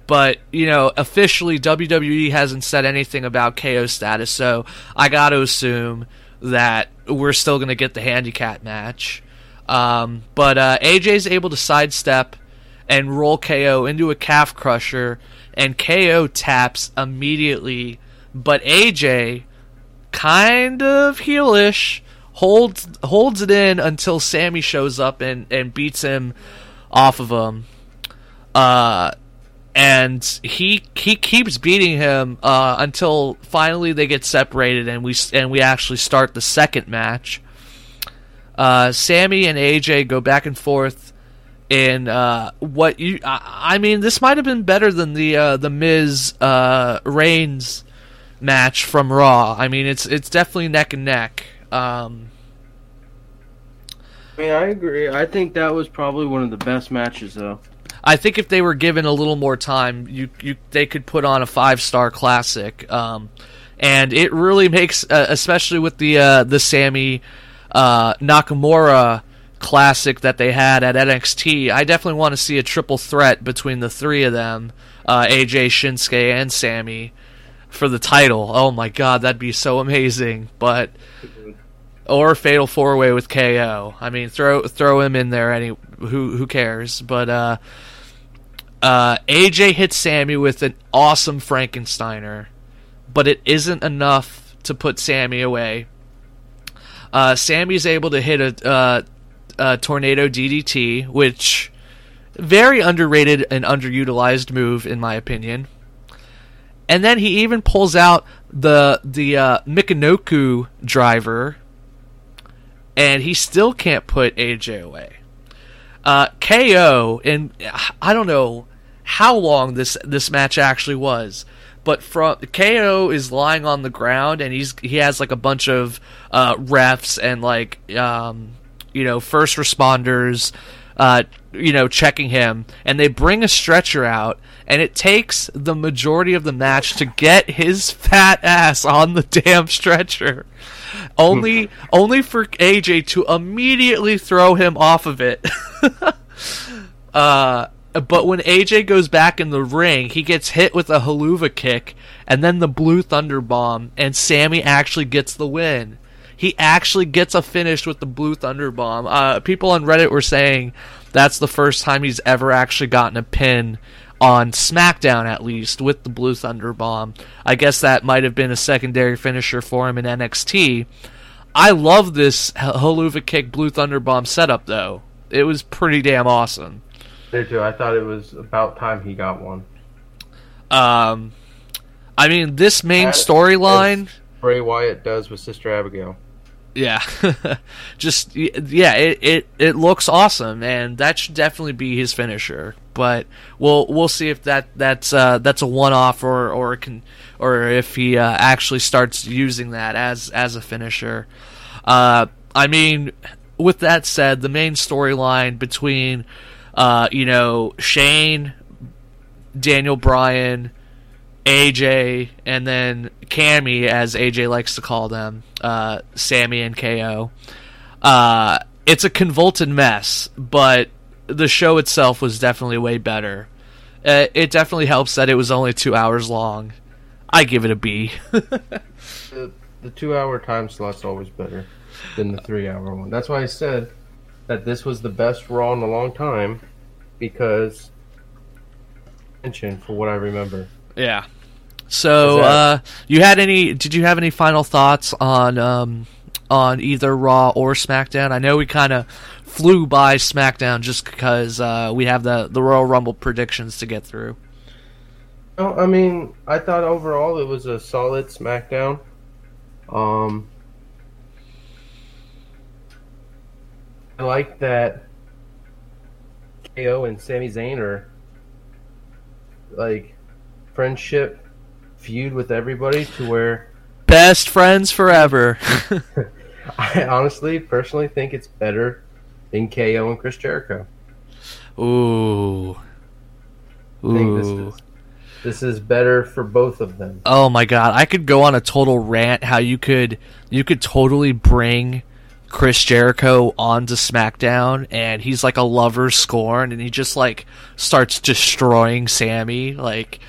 but you know, officially WWE hasn't said anything about KO status, so I got to assume that we're still going to get the handicap match. Um, but uh, AJ's able to sidestep and roll KO into a calf crusher, and KO taps immediately. But AJ, kind of heelish, holds holds it in until Sami shows up and, and beats him off of him. Uh, and he he keeps beating him uh, until finally they get separated and we and we actually start the second match. Uh, Sami and AJ go back and forth in uh, what you I, I mean this might have been better than the uh, the Miz uh, Reigns match from Raw. I mean it's it's definitely neck and neck. Um, I mean, I agree. I think that was probably one of the best matches, though. I think if they were given a little more time, you you they could put on a five star classic. Um, and it really makes, uh, especially with the uh, the Sami uh, Nakamura classic that they had at NXT. I definitely want to see a triple threat between the three of them, uh, AJ, Shinsuke, and Sami, for the title. Oh my God, that'd be so amazing! But or fatal four way with KO. I mean, throw throw him in there. Any who who cares? But uh, uh, AJ hits Sami with an awesome Frankensteiner, but it isn't enough to put Sami away. Uh, Sami's able to hit a, uh, a tornado DDT, which very underrated and underutilized move in my opinion. And then he even pulls out the the uh, Michinoku driver, and he still can't put AJ away. Uh, KO, and I don't know how long this this match actually was, but from KO is lying on the ground, and he's he has like a bunch of uh, refs and like um, you know first responders, uh, you know checking him, and they bring a stretcher out, and it takes the majority of the match to get his fat ass on the damn stretcher. Only, only for AJ to immediately throw him off of it. uh, but when AJ goes back in the ring, he gets hit with a Helluva kick and then the blue thunder bomb, and Sami actually gets the win. He actually gets a finish with the blue thunder bomb. Uh, people on Reddit were saying that's the first time he's ever actually gotten a pin on SmackDown, at least with the blue thunder bomb. I guess that might have been a secondary finisher for him in NXT. I love this Helluva kick blue thunder bomb setup though. It was pretty damn awesome. Me too. I thought it was about time he got one. Um, I mean, this main storyline, Bray Wyatt does with Sister Abigail. Yeah, just yeah, it, it it looks awesome, and that should definitely be his finisher. But we'll we'll see if that that's uh, that's a one off or or can or if he uh, actually starts using that as as a finisher. Uh, I mean, with that said, the main storyline between uh, you know Shane, Daniel Bryan, AJ, and then Cammy, as AJ likes to call them, uh, Sami and KO. Uh, it's a convoluted mess, but the show itself was definitely way better. Uh, it definitely helps that it was only two hours long. I give it a B. The, the two hour time slot's always better than the three hour one. That's why I said that this was the best Raw in a long time because for what I remember. Yeah. So, that- uh, you had any? Did you have any final thoughts on um, on either Raw or SmackDown? I know we kind of flew by SmackDown just because uh, we have the the Royal Rumble predictions to get through. No, I mean, I thought overall it was a solid SmackDown. Um, I like that KO and Sami Zayn are like friendship feud with everybody to where Best friends forever. I honestly, personally think it's better than KO and Chris Jericho. Ooh. I think this is this is better for both of them. Oh my god, I could go on a total rant how you could you could totally bring Chris Jericho onto SmackDown and he's like a lover scorn and he just like starts destroying Sami like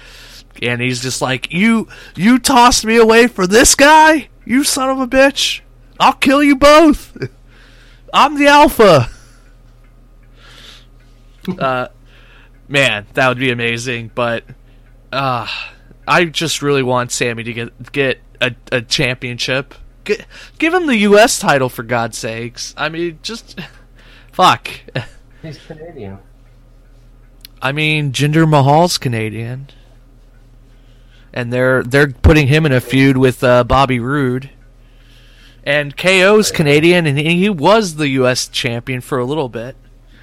and he's just like you you tossed me away for this guy? You son of a bitch. I'll kill you both. I'm the alpha. uh man, that would be amazing, but uh, I just really want Sami to get get a, a championship. G give him the U.S. title for God's sakes. I mean, just fuck. He's Canadian. I mean, Jinder Mahal's Canadian, and they're they're putting him in a feud with uh, Bobby Roode. And KO's Canadian, and he was the U.S. champion for a little bit.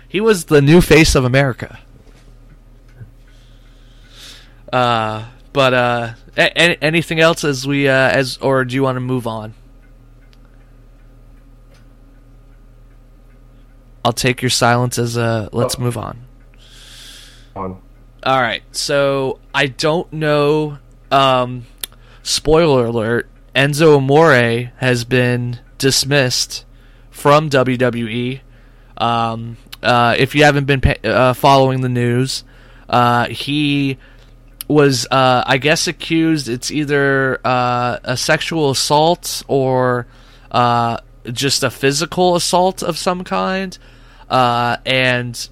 He was the new face of America. Uh, but uh, a- anything else as we uh, as or do you want to move on? I'll take your silence as a let's move on. On. All right, so I don't know. Um, spoiler alert: Enzo Amore has been dismissed from WWE. Um, uh, if you haven't been pa- uh, following the news, uh, he was, uh, I guess, accused. It's either uh, a sexual assault or uh, just a physical assault of some kind, uh, and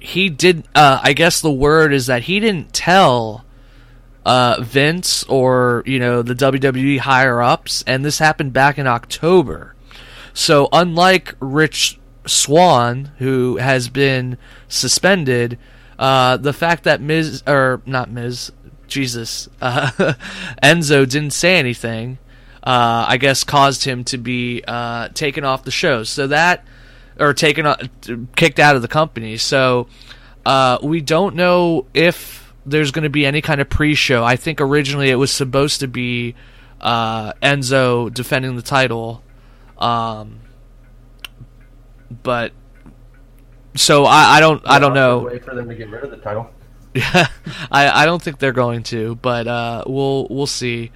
he did. Uh, I guess the word is that he didn't tell uh, Vince or you know the WWE higher ups, and this happened back in October. So unlike Rich Swann, who has been suspended, uh, the fact that Miz or not Miz, Jesus, uh, Enzo didn't say anything, uh, I guess caused him to be uh, taken off the show. So that or taken kicked out of the company. So uh, we don't know if there's going to be any kind of pre-show. I think originally it was supposed to be uh, Enzo defending the title, um, but so I, I don't I don't know. Way for them to get rid of the title. Yeah, I, I don't think they're going to, but uh, we'll we'll see.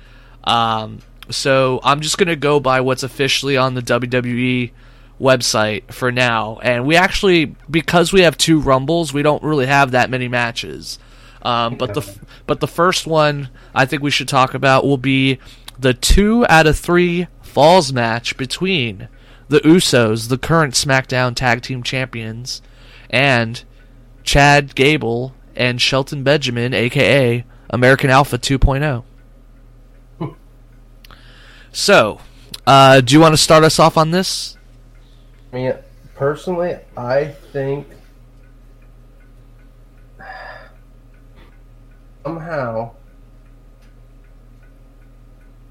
Um, so I'm just gonna go by what's officially on the WWE website for now, and we actually because we have two rumbles, we don't really have that many matches. Um, but the but the first one I think we should talk about will be the two out of three falls match between the Usos, the current SmackDown Tag Team Champions, and Chad Gable and Shelton Benjamin, aka American Alpha 2.0. so, uh, do you want to start us off on this? I mean, personally, I think somehow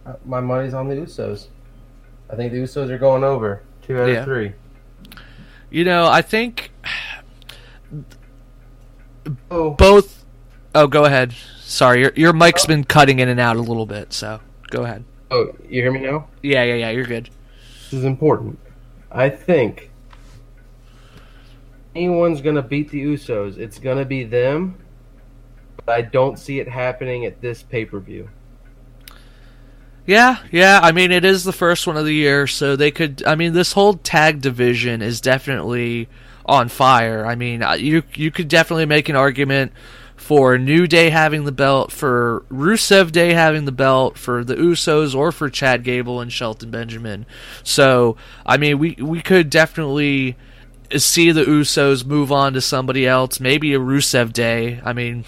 uh, my money's on the Usos. I think the Usos are going over two out Yeah. of three. You know, I think Oh, both. Oh, go ahead. Sorry, your your mic's been cutting in and out a little bit, so go ahead. oh, you hear me now? Yeah, yeah, yeah. You're good. This is important. I think anyone's gonna beat the Usos. It's gonna be them. But I don't see it happening at this pay per view. Yeah, yeah. I mean, it is the first one of the year, so they could. I mean, this whole tag division is definitely on fire. I mean, uh, you you could definitely make an argument for New Day having the belt, for Rusev Day having the belt, for the Usos, or for Chad Gable and Shelton Benjamin. So, I mean, we we could definitely see the Usos move on to somebody else, maybe a Rusev Day. I mean,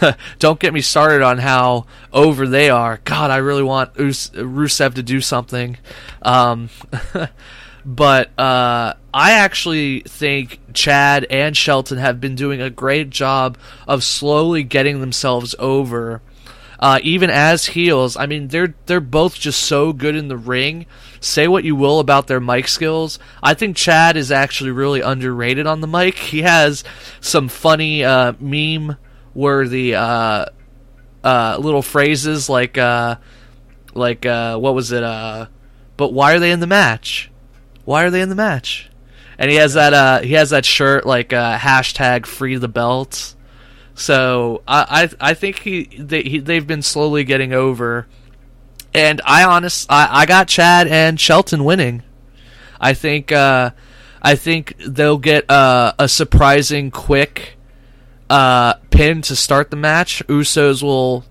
don't get me started on how over they are. God, I really want Us- Rusev to do something. Um, but uh, I actually think Chad and Shelton have been doing a great job of slowly getting themselves over. Uh, even as heels, I mean they're they're both just so good in the ring. Say what you will about their mic skills, I think Chad is actually really underrated on the mic. He has some funny uh, meme worthy uh, uh, little phrases like uh, like uh, what was it? Uh, but why are they in the match? Why are they in the match? And he has that uh, he has that shirt like uh, hashtag free the belt. So I I, I think he, they, he they've been slowly getting over. And I honest I, I got Chad and Shelton winning. I think uh, I think they'll get uh, a surprising quick uh, pin to start the match. Usos will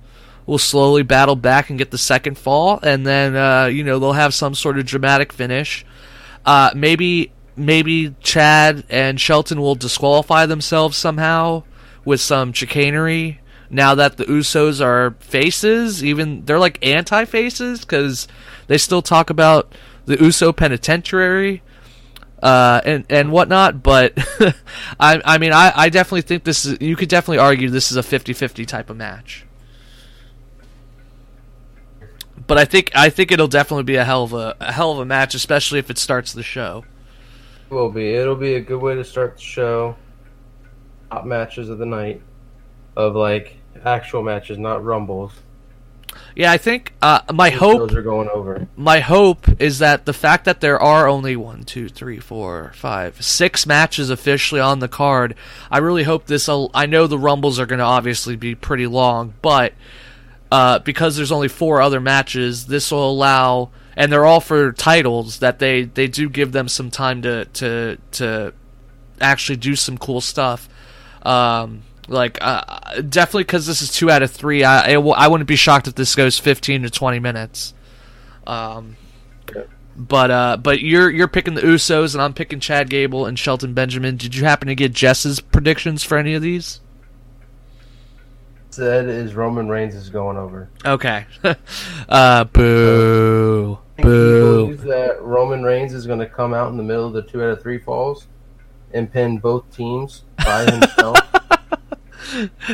will slowly battle back and get the second fall, and then uh, you know they'll have some sort of dramatic finish. Uh, maybe maybe Chad and Shelton will disqualify themselves somehow with some chicanery. Now that the Usos are faces, even they're like anti faces because they still talk about the Uso penitentiary uh, and and whatnot. But I I mean I, I definitely think this is you could definitely argue this is a 50-50 type of match. But I think I think it'll definitely be a hell of a, a hell of a match, especially if it starts the show. It will be. It'll be a good way to start the show. Top matches of the night, of like actual matches, not rumbles. Yeah, I think uh, my hope Those are going over. my hope is that the fact that there are only one, two, three, four, five, six matches officially on the card, I really hope this. I know the rumbles are going to obviously be pretty long, but uh, because there's only four other matches, this will allow, and they're all for titles. That they they do give them some time to to to actually do some cool stuff. Um, like uh, definitely because this is two out of three. I w- I wouldn't be shocked if this goes fifteen to twenty minutes. Um, but uh, but you're you're picking the Usos and I'm picking Chad Gable and Shelton Benjamin. Did you happen to get Jess's predictions for any of these? Said is Roman Reigns is going over. Okay. uh, boo, I boo. that Roman Reigns is going to come out in the middle of the two out of three falls and pin both teams by himself.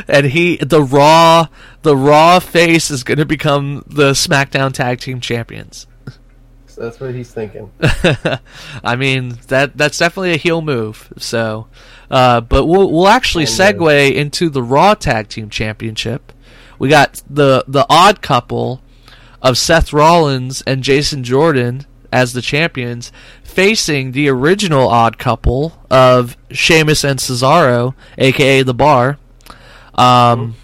And he, the Raw, the Raw face is going to become the SmackDown Tag Team Champions. so that's what he's thinking. I mean that that's definitely a heel move. So, uh, but we'll we'll actually uh, segue into the Raw Tag Team Championship. We got the the odd couple of Seth Rollins and Jason Jordan as the champions, facing the original odd couple of Sheamus and Cesaro, aka the Bar. Um,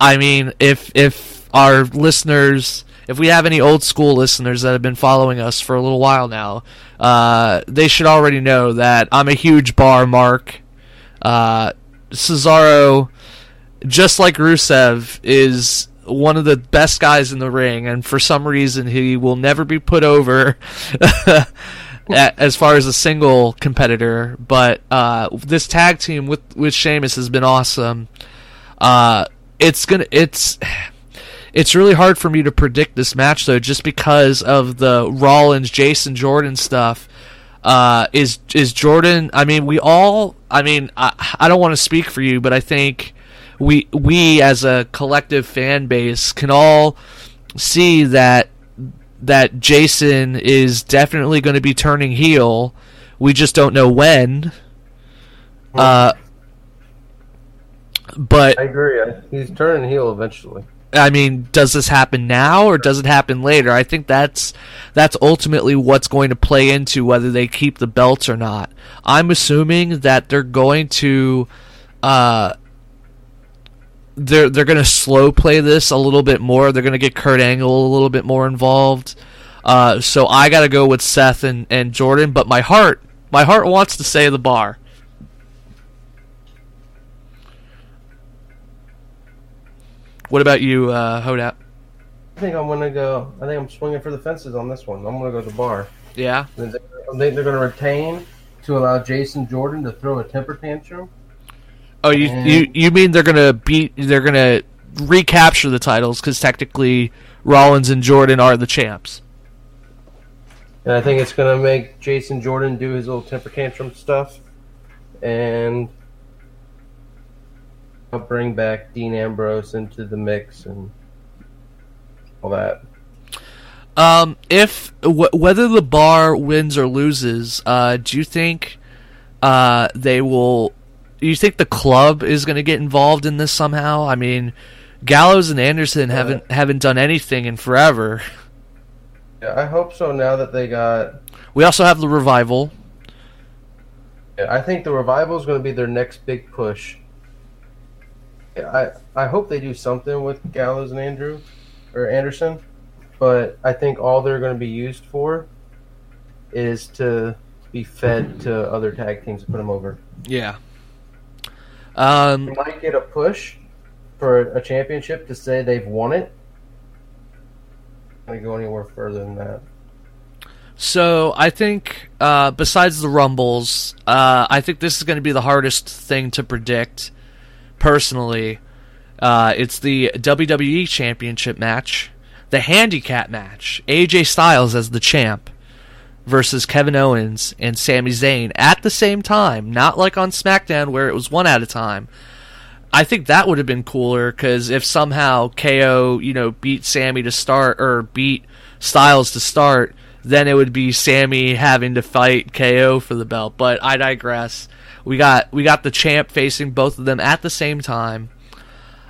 I mean, if if our listeners, if we have any old school listeners that have been following us for a little while now, uh, they should already know that I'm a huge bar mark. Uh, Cesaro, just like Rusev, is one of the best guys in the ring, and for some reason he will never be put over. As far as a single competitor, but uh, this tag team with with Sheamus has been awesome uh, it's gonna it's it's really hard for me to predict this match though, just because of the Rollins Jason Jordan stuff. Uh, is is Jordan? I mean, we all. I mean, I, I don't want to speak for you, but I think we we as a collective fan base can all see that that Jason is definitely going to be turning heel. We just don't know when. Uh, but I agree. He's turning heel eventually. I mean, does this happen now or does it happen later? I think that's that's ultimately what's going to play into whether they keep the belts or not. I'm assuming that they're going to uh they're they're going to slow play this a little bit more. They're going to get Kurt Angle a little bit more involved. Uh, so I got to go with Seth and, and Jordan, but my heart my heart wants to say the bar. What about you, uh, Hodat? I think I'm gonna go. I think I'm swinging for the fences on this one. I'm gonna go to the bar. Yeah. I think they're gonna retain to allow Jason Jordan to throw a temper tantrum. Oh, you you you mean they're gonna beat? They're gonna recapture the titles because technically Rollins and Jordan are the champs. And I think it's going to make Jason Jordan do his little temper tantrum stuff. And I'll bring back Dean Ambrose into the mix and all that. Um, if w- whether the bar wins or loses, uh, do you think uh, they will? Do you think the club is going to get involved in this somehow? I mean, Gallows and Anderson uh, haven't haven't done anything in forever. Yeah, I hope so now that they got. We also have the revival. I think the revival is going to be their next big push. I I hope they do something with Gallows and Andrew or Anderson, but I think all they're going to be used for is to be fed to other tag teams to put them over. Yeah. Um, They might get a push for a championship to say they've won it. To go anywhere further than that. So I think, uh, besides the rumbles, uh, I think this is going to be the hardest thing to predict. Personally, uh, it's the WWE Championship match, the handicap match. AJ Styles as the champ versus Kevin Owens and Sami Zayn at the same time, not like on SmackDown where it was one at a time. I think that would have been cooler because if somehow KO, you know, beat Sami to start or beat Styles to start, then it would be Sami having to fight KO for the belt. But I digress. We got we got the champ facing both of them at the same time.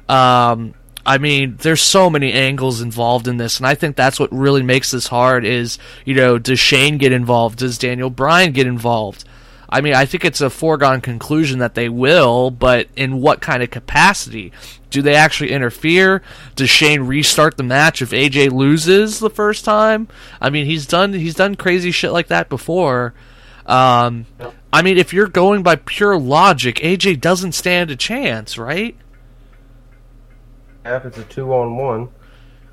Um, I mean, there's so many angles involved in this, and I think that's what really makes this hard. Is you know, does Shane get involved? Does Daniel Bryan get involved? I mean, I think it's a foregone conclusion that they will, but in what kind of capacity? Do they actually interfere? Does Shane restart the match if AJ loses the first time? I mean, he's done he's done crazy shit like that before. Um, I mean, if you're going by pure logic, AJ doesn't stand a chance, right? It's a two on one.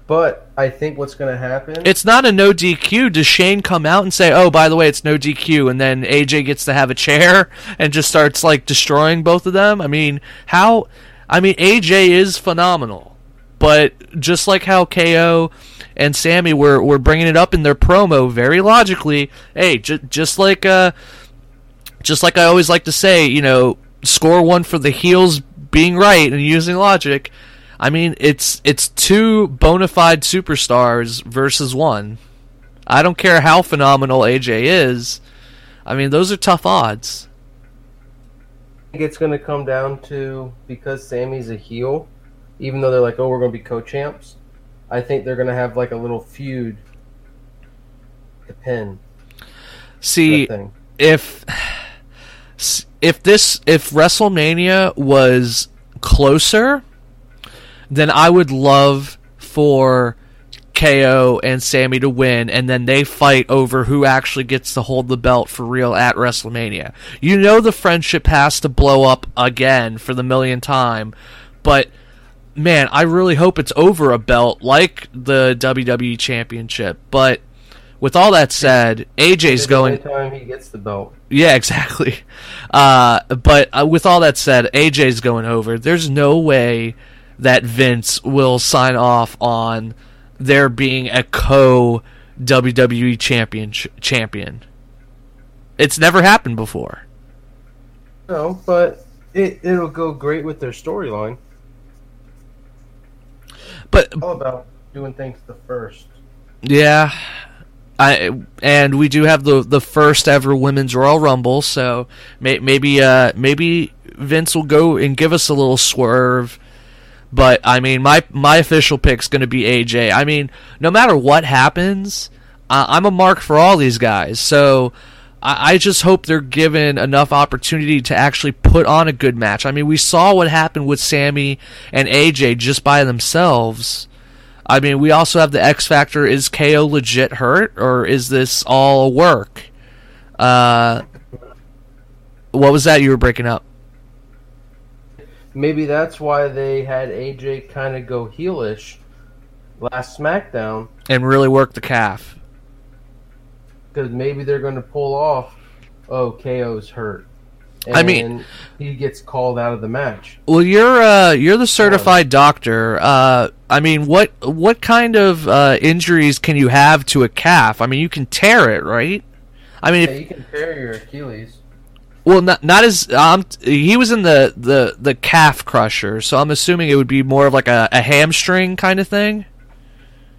But I think what's going to happen. It's not a no DQ. Does Shane come out and say, "Oh, by the way, it's no DQ," and then AJ gets to have a chair and just starts like destroying both of them? I mean, how? I mean, AJ is phenomenal, but just like how KO and Sami were were bringing it up in their promo very logically. Hey, j- just like uh, just like I always like to say, you know, score one for the heels being right and using logic. I mean, it's it's two bona fide superstars versus one. I don't care how phenomenal AJ is. I mean, those are tough odds. I think it's going to come down to because Sami's a heel, even though they're like, oh, we're going to be co-champs. I think they're going to have like a little feud. The pin See, if if this if WrestleMania was closer, then I would love for KO and Sami to win, and then they fight over who actually gets to hold the belt for real at WrestleMania. You know the friendship has to blow up again for the millionth time, but man, I really hope it's over a belt like the WWE Championship. But with all that said, AJ's going. time he gets the belt. Yeah, exactly. Uh, but uh, with all that said, AJ's going over. There's no way that Vince will sign off on there being a co WWE champion champion. It's never happened before. No, but it it'll go great with their storyline. But All about doing things the first. yeah, I and we do have the the first ever women's Royal Rumble, so may, maybe uh maybe Vince will go and give us a little swerve. But I mean, my my official pick's going to be AJ. I mean, no matter what happens, uh, I'm a mark for all these guys. So I, I just hope they're given enough opportunity to actually put on a good match. I mean, we saw what happened with Sami and AJ just by themselves. I mean, we also have the X factor: is KO legit hurt, or is this all work? Uh, what was that you were breaking up? Maybe that's why they had AJ kind of go heelish last SmackDown And really work the calf. because maybe they're going to pull off oh, KO's hurt. And I mean- he gets called out of the match. Well, you're uh, you're the certified doctor. Uh, I mean, what what kind of uh, injuries can you have to a calf? I mean, you can tear it, right? I mean, Yeah, if, you can tear your Achilles. Well, not not as um, he was in the, the the calf crusher, so I'm assuming it would be more of like a, a hamstring kind of thing.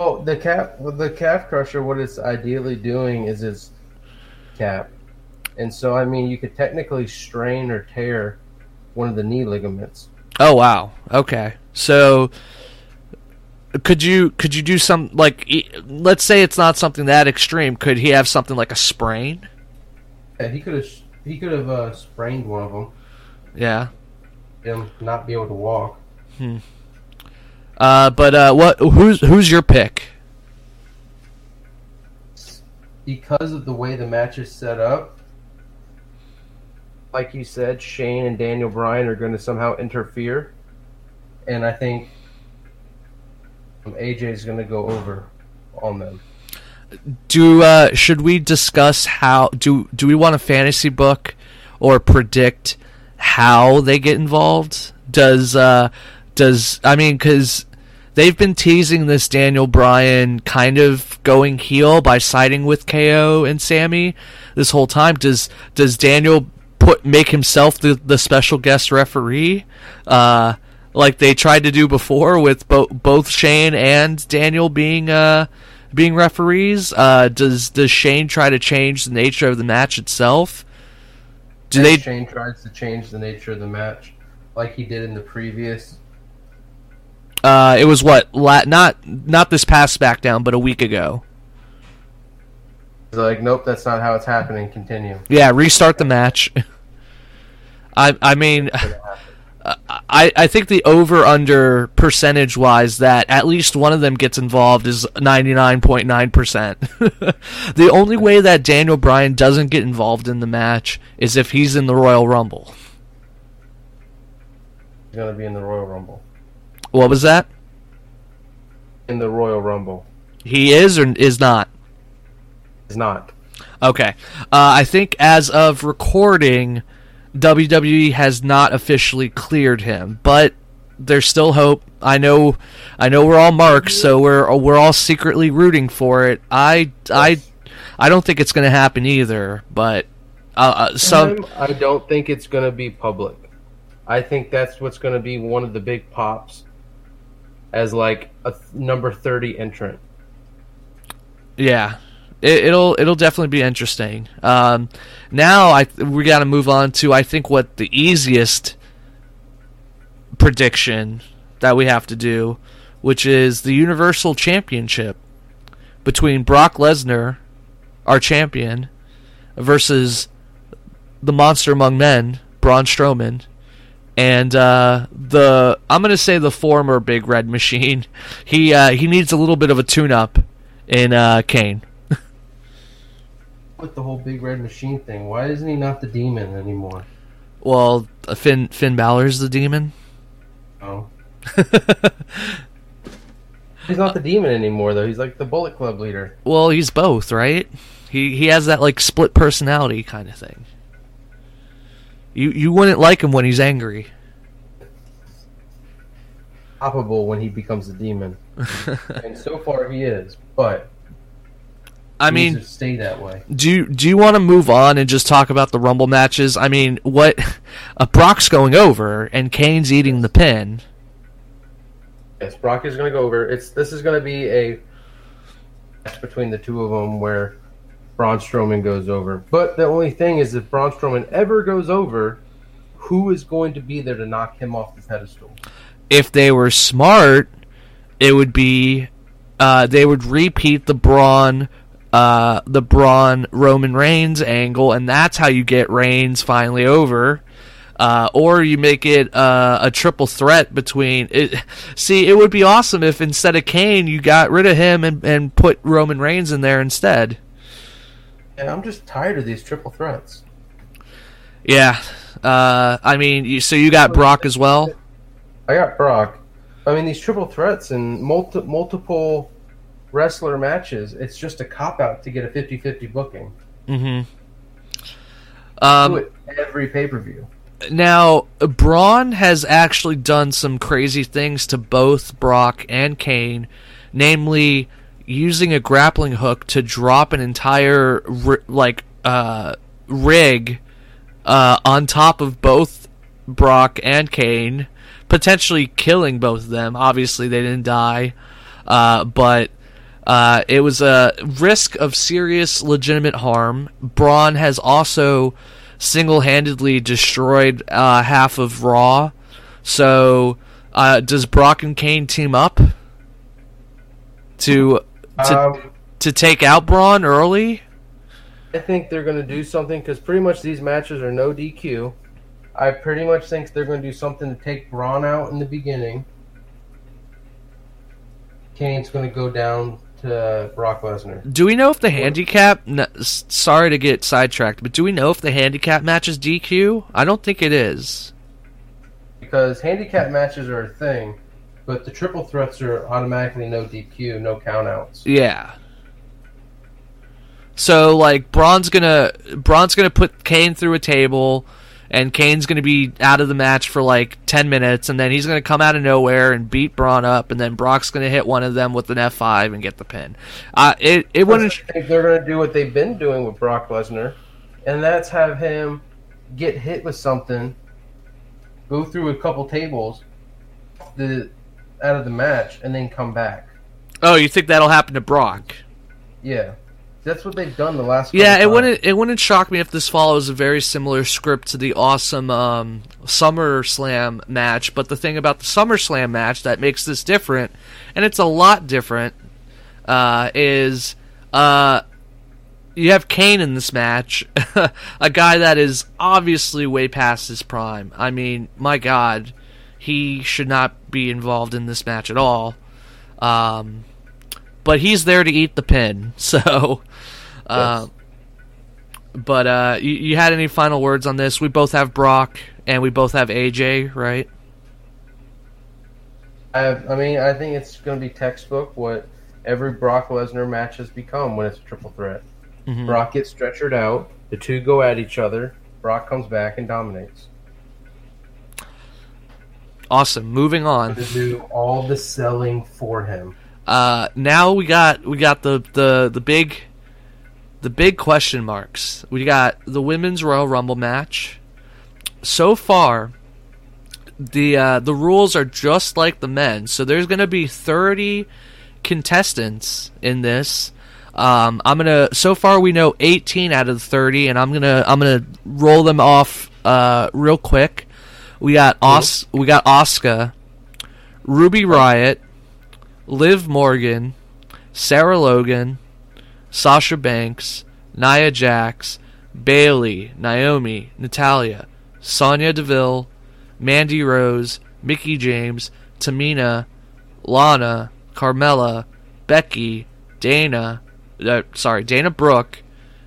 Oh, the calf, well, the calf crusher. What it's ideally doing is its cap, and so I mean, you could technically strain or tear one of the knee ligaments. Oh wow. Okay. So could you could you do some like let's say it's not something that extreme. Could he have something like a sprain? Yeah, he could have he could have uh, sprained one of them. Yeah. Him not be able to walk. Hmm. Uh, but uh, what? Who's who's your pick? because of the way the match is set up, like you said, Shane and Daniel Bryan are going to somehow interfere, and I think AJ is going to go over on them. Do uh, should we discuss how do do we want a fantasy book or predict how they get involved? Does uh, does I mean because they've been teasing this Daniel Bryan kind of going heel by siding with KO and Sami this whole time. Does does Daniel put make himself the the special guest referee? Uh, like they tried to do before with bo- both Shane and Daniel being uh being referees. Uh, does does Shane try to change the nature of the match itself? Do And they? Shane tries to change the nature of the match, like he did in the previous. Uh, it was what la- not not this past SmackDown, but a week ago. He's like, nope, that's not how it's happening. Continue. Yeah, restart the match. I I mean, I I think the over under percentage wise that at least one of them gets involved is ninety nine point nine percent. The only way that Daniel Bryan doesn't get involved in the match is if he's in the Royal Rumble. He's going to be in the Royal Rumble. What was that? In the Royal Rumble. He is or is not? He's not. Okay. Uh, I think as of recording, WWE has not officially cleared him, but there's still hope. I know, I know we're all marks, so we're we're all secretly rooting for it. I I I don't think it's going to happen either, but uh, uh, some I don't think it's going to be public. I think that's what's going to be one of the big pops as like a th- number 30 entrant. Yeah, it, it'll it'll definitely be interesting. Um, now I we got to move on to I think what the easiest prediction that we have to do, which is the Universal Championship between Brock Lesnar, our champion, versus the Monster Among Men, Braun Strowman. And uh, the I'm gonna say the former Big Red Machine. He uh, he needs a little bit of a tune-up in uh, Kane. With the whole big red machine thing, why isn't he not the demon anymore? Well, Finn Finn Balor's the demon. Oh. He's not the demon anymore, though. He's like the Bullet Club leader. well, he's both, right? He he has that like split personality kind of thing. You you wouldn't like him when he's angry. Oppable when he becomes the demon. and so far he is, but I mean, stay that way. do you, do you want to move on and just talk about the Rumble matches? I mean, what uh, Brock's going over and Kane's eating the pin. Yes, Brock is going to go over. It's this is going to be a match between the two of them where Braun Strowman goes over. But the only thing is, if Braun Strowman ever goes over, who is going to be there to knock him off the pedestal? If they were smart, it would be uh, they would repeat the Braun uh, the Braun Roman Reigns angle, and that's how you get Reigns finally over. Uh, or you make it uh, a triple threat between. It, see, it would be awesome if instead of Kane, you got rid of him and, and put Roman Reigns in there instead. And I'm just tired of these triple threats. Yeah, uh, I mean, you, so you got Brock as well. I got Brock. I mean, these triple threats and multi- multiple wrestler matches, it's just a cop out to get a 50 50 booking. hmm Um, every pay per view. Now, Braun has actually done some crazy things to both Brock and Kane, namely using a grappling hook to drop an entire like uh, rig uh, on top of both Brock and Kane, potentially killing both of them. Obviously, they didn't die, uh, but. Uh, it was a risk of serious, legitimate harm. Braun has also single-handedly destroyed uh, half of Raw. So, uh, does Brock and Kane team up to to Um, to take out Braun early? I think they're going to do something because pretty much these matches are no DQ. I pretty much think they're going to do something to take Braun out in the beginning. Kane's going to go down to Brock Lesnar. Do we know if the handicap? sorry to get sidetracked, but do we know if the handicap matches DQ? I don't think it is. Because handicap matches are a thing, but the triple threats are automatically no DQ, no countouts. Yeah. So like Braun's gonna Braun's gonna put Kane through a table, and Kane's gonna be out of the match for like ten minutes, and then he's gonna come out of nowhere and beat Braun up, and then Brock's gonna hit one of them with an F five and get the pin. Uh, it it wouldn't. I think they're going to do what they've been doing with Brock Lesnar, and that's have him get hit with something, go through a couple tables, the out of the match, and then come back. Oh, you think that'll happen to Brock? Yeah, that's what they've done the last. Yeah, it times. wouldn't it wouldn't shock me if this follows a very similar script to the awesome um, SummerSlam match. But the thing about the SummerSlam match that makes this different, and it's a lot different, uh, is uh, you have Kane in this match, a guy that is obviously way past his prime. I mean, my God, he should not be involved in this match at all. Um, but he's there to eat the pin, so. Uh, but uh, you, you had any final words on this? We both have Brock and we both have AJ, right? I, have, I mean, I think it's going to be textbook what every Brock Lesnar match has become when it's a triple threat. Mhm. Brock gets stretchered out. The two go at each other. Brock comes back and dominates. Awesome. Moving on. To do all the selling for him. Uh, now we got we got the, the the big the big question marks. We got the women's Royal Rumble match. So far, the uh, the rules are just like the men. So there's going to be 30 contestants in this. Um, I'm gonna. So far, we know 18 out of the 30, and I'm gonna I'm gonna roll them off uh, real quick. We got Os- we got Asuka, Ruby Riot, Liv Morgan, Sarah Logan, Sasha Banks, Nia Jax, Bayley, Naomi, Natalya, Sonya Deville, Mandy Rose, Mickie James, Tamina, Lana, Carmella, Becky, Dana, uh, sorry, Dana Brooke,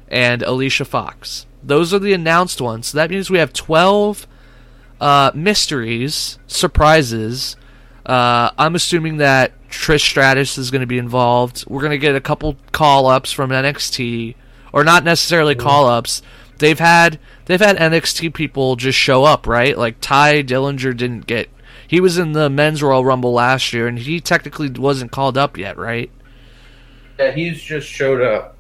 and Alicia Fox. Those are the announced ones. So that means we have 12 uh, mysteries, surprises. Uh, I'm assuming that Trish Stratus is going to be involved. We're going to get a couple call ups from NXT, or not necessarily call ups. They've had they've had NXT people just show up, right? Like Tye Dillinger didn't get. He was in the men's Royal Rumble last year, and he technically wasn't called up yet, right? Yeah, he's just showed up.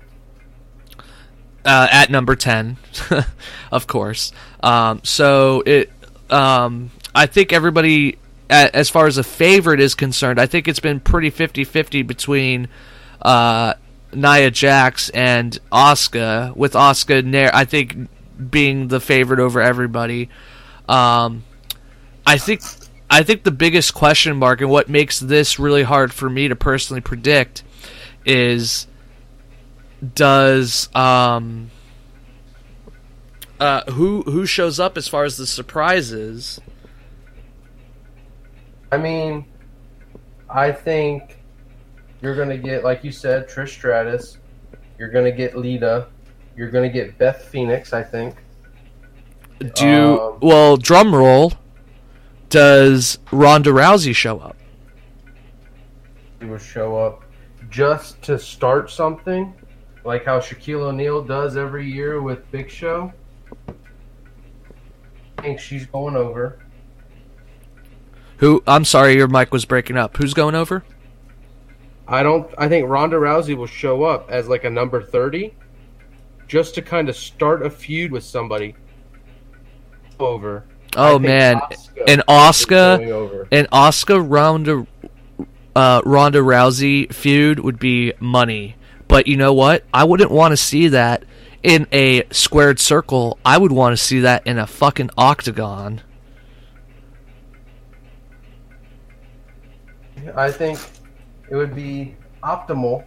uh, at number 10 of course um, so it um, i think everybody as far as a favorite is concerned i think it's been pretty 50-50 between uh, nia jax and Asuka with Asuka i think being the favorite over everybody. Um, i think i think the biggest question mark and what makes this really hard for me to personally predict is does um uh who who shows up as far as the surprises I mean, I think you're going to get, like you said, Trish Stratus. You're going to get Lita. You're going to get Beth Phoenix, I think. do Um, well drum roll does Ronda Rousey show up She will show up just to start something, like how Shaquille O'Neal does every year with Big Show. I think she's going over. Who? I'm sorry, your mic was breaking up. Who's going over? I don't. I think Ronda Rousey will show up as like a number thirty, just to kind of start a feud with somebody. Over. Oh man, Asuka an Asuka, going over. an Asuka Ronda, uh, Ronda Rousey feud would be money. But you know what? I wouldn't want to see that in a squared circle. I would want to see that in a fucking octagon. I think it would be optimal.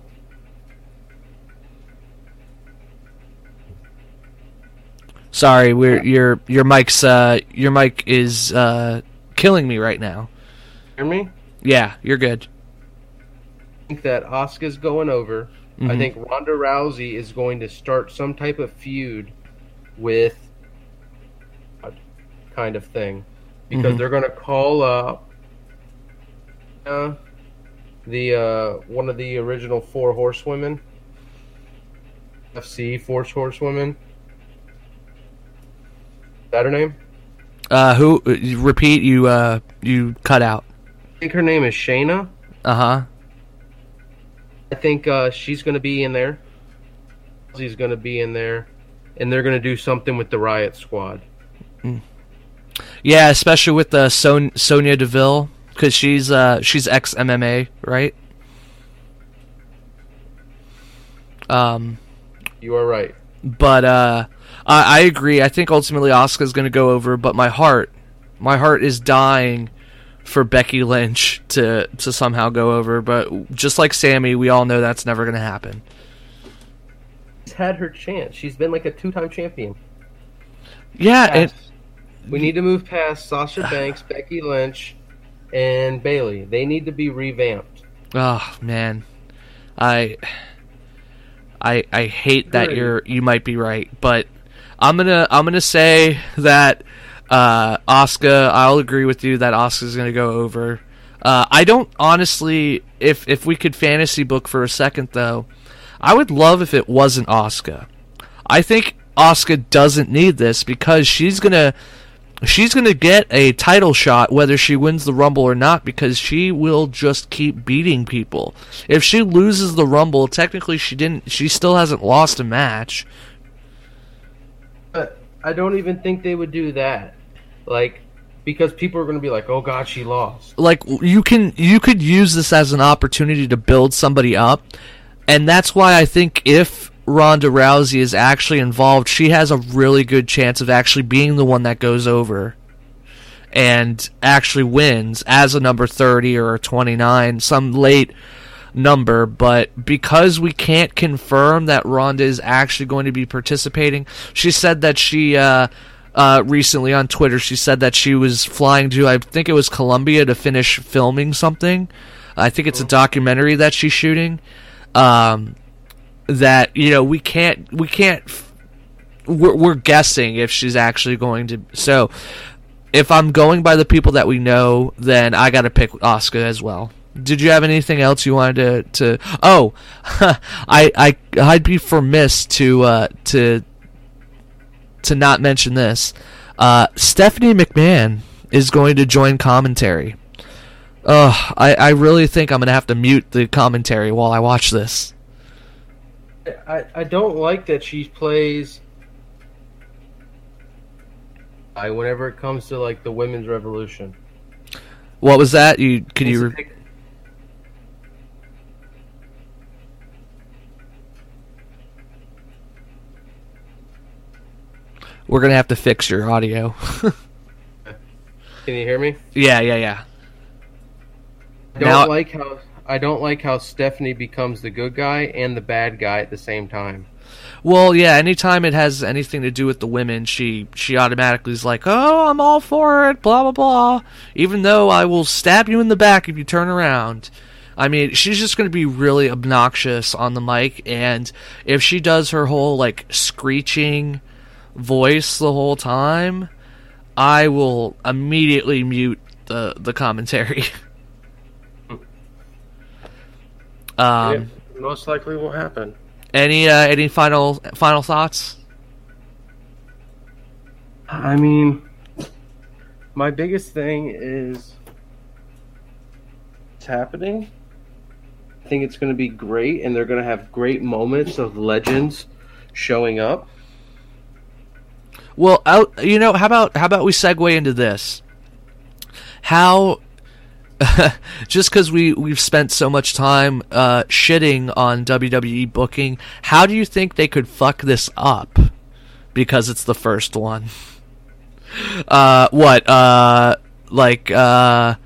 Sorry, we're your your mic's uh your mic is uh killing me right now. Hear me? Yeah, you're good. I think that Asuka's going over. I Mhm. think Ronda Rousey is going to start some type of feud with kind of thing because Mhm. they're going to call up uh, the uh, one of the original four horsewomen, FC four horsewomen. Is that her name? Uh, who? uh, Repeat. You uh you cut out. I think her name is Shayna. Uh huh. I think uh, she's going to be in there. She's going to be in there, and they're going to do something with the Riot Squad. Yeah, especially with the Son- Sonya Deville because she's uh she's ex MMA, right? Um, You are right. but uh, I, I agree. I think ultimately Asuka's going to go over, but my heart, my heart is dying for Becky Lynch to to somehow go over. But just like Sami, we all know that's never going to happen. She's had her chance. She's been like a two-time champion. Yeah, and we need to move past Sasha Banks, Becky Lynch, and Bayley. They need to be revamped. Oh man, I, I, I hate that Agree. you're. You might be right, but I'm gonna I'm gonna say that uh, Asuka. I'll agree with you that Asuka's gonna go over. Uh, I don't honestly. If if we could fantasy book for a second though, I would love if it wasn't Asuka. I think Asuka doesn't need this because she's gonna she's going to get a title shot whether she wins the Rumble or not because she will just keep beating people. If she loses the Rumble, technically she didn't she still hasn't lost a match. But I don't even think they would do that. Like, because people are going to be like, "Oh God, she lost." Like you can you could use this as an opportunity to build somebody up. And that's why I think if Ronda Rousey is actually involved, she has a really good chance of actually being the one that goes over and actually wins as a number 30 or a 29, some late number. But because we can't confirm that Ronda is actually going to be participating, she said that she. Uh, uh, recently on Twitter, she said that she was flying to, I think it was Colombia, to finish filming something. I think it's a documentary that she's shooting. Um, that you know we can't we can't we're, we're guessing if she's actually going to so if i'm going by the people that we know then i gotta pick Asuka as well. Did you have anything else you wanted to, to oh i i i'd be remiss to uh to to not mention this. Uh stephanie mcmahon is going to join commentary. Ugh, I, I really think I'm gonna have to mute the commentary while I watch this. I, I don't like that she plays. I whenever it comes to like the women's revolution. What was that? You could you? Re- we're gonna have to fix your audio. Can you hear me? yeah, yeah, yeah. I don't Now- like how I don't like how Stephanie becomes the good guy and the bad guy at the same time. Well, yeah. Anytime it has anything to do with the women, she she automatically is like, "Oh, I'm all for it." Blah blah blah. Even though I will stab you in the back if you turn around. I mean, she's just going to be really obnoxious on the mic, and if she does her whole like screeching voice the whole time, I will immediately mute the the commentary. um, Yeah, most likely will happen. any uh, any final final thoughts? I mean, My biggest thing is it's happening. I think it's going to be great, and they're going to have great moments of legends showing up. Well, out. You know, how about how about we segue into this? How just because we we've spent so much time uh, shitting on WWE booking, how do you think they could fuck this up? Because it's the first one. Uh, what? Uh, like uh,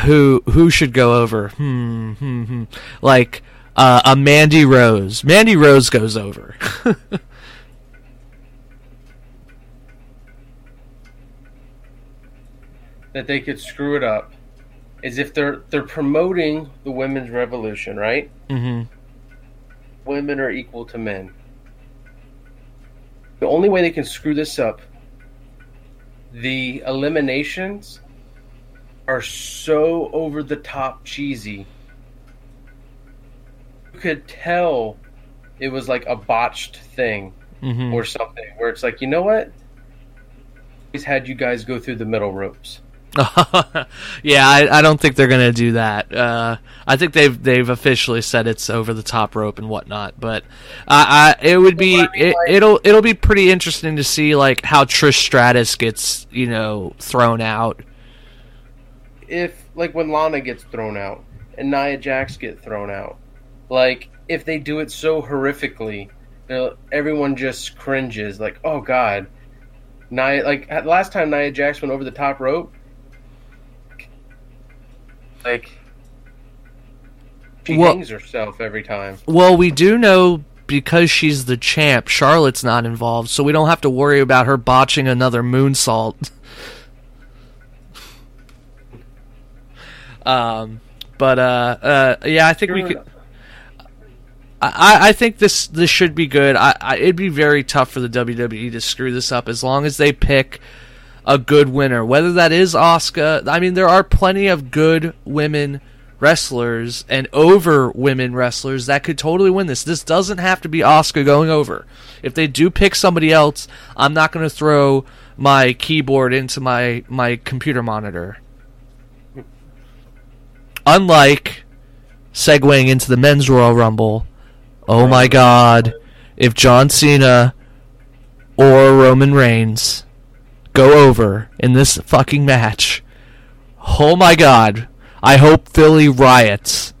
who who should go over? Hmm, hmm, hmm. Like uh, a Mandy Rose. Mandy Rose goes over. that they could screw it up is if they're they're promoting the women's revolution, right? hmm Women are equal to men. The only way they can screw this up, the eliminations are so over the top cheesy. You could tell it was like a botched thing hmm or something where it's like, you know what? He's had you guys go through the middle ropes. yeah, I, I don't think they're gonna do that. Uh, I think they've they've officially said it's over the top rope and whatnot. But uh, I, it would be Well, I mean, it, it'll it'll be pretty interesting to see like how Trish Stratus gets you know thrown out. if like when Lana gets thrown out and Nia Jax get thrown out, like if they do it so horrifically, everyone just cringes. Like, oh god, Nia. Like last time Nia Jax went over the top rope, like she Well- hangs herself every time. Well, we do know because she's the champ, Charlotte's not involved, so we don't have to worry about her botching another moonsault. um, but uh, uh, yeah, I think we could. I, I think this this should be good. I, I it'd be very tough for the WWE to screw this up as long as they pick a good winner, whether that is Asuka. I mean, there are plenty of good women wrestlers and over women wrestlers that could totally win this. This doesn't have to be Asuka going over. If they do pick somebody else, I'm not going to throw my keyboard into my my computer monitor. Unlike segueing into the men's Royal Rumble, oh my god, if John Cena or Roman Reigns go over in this fucking match, oh my god, I hope Philly riots.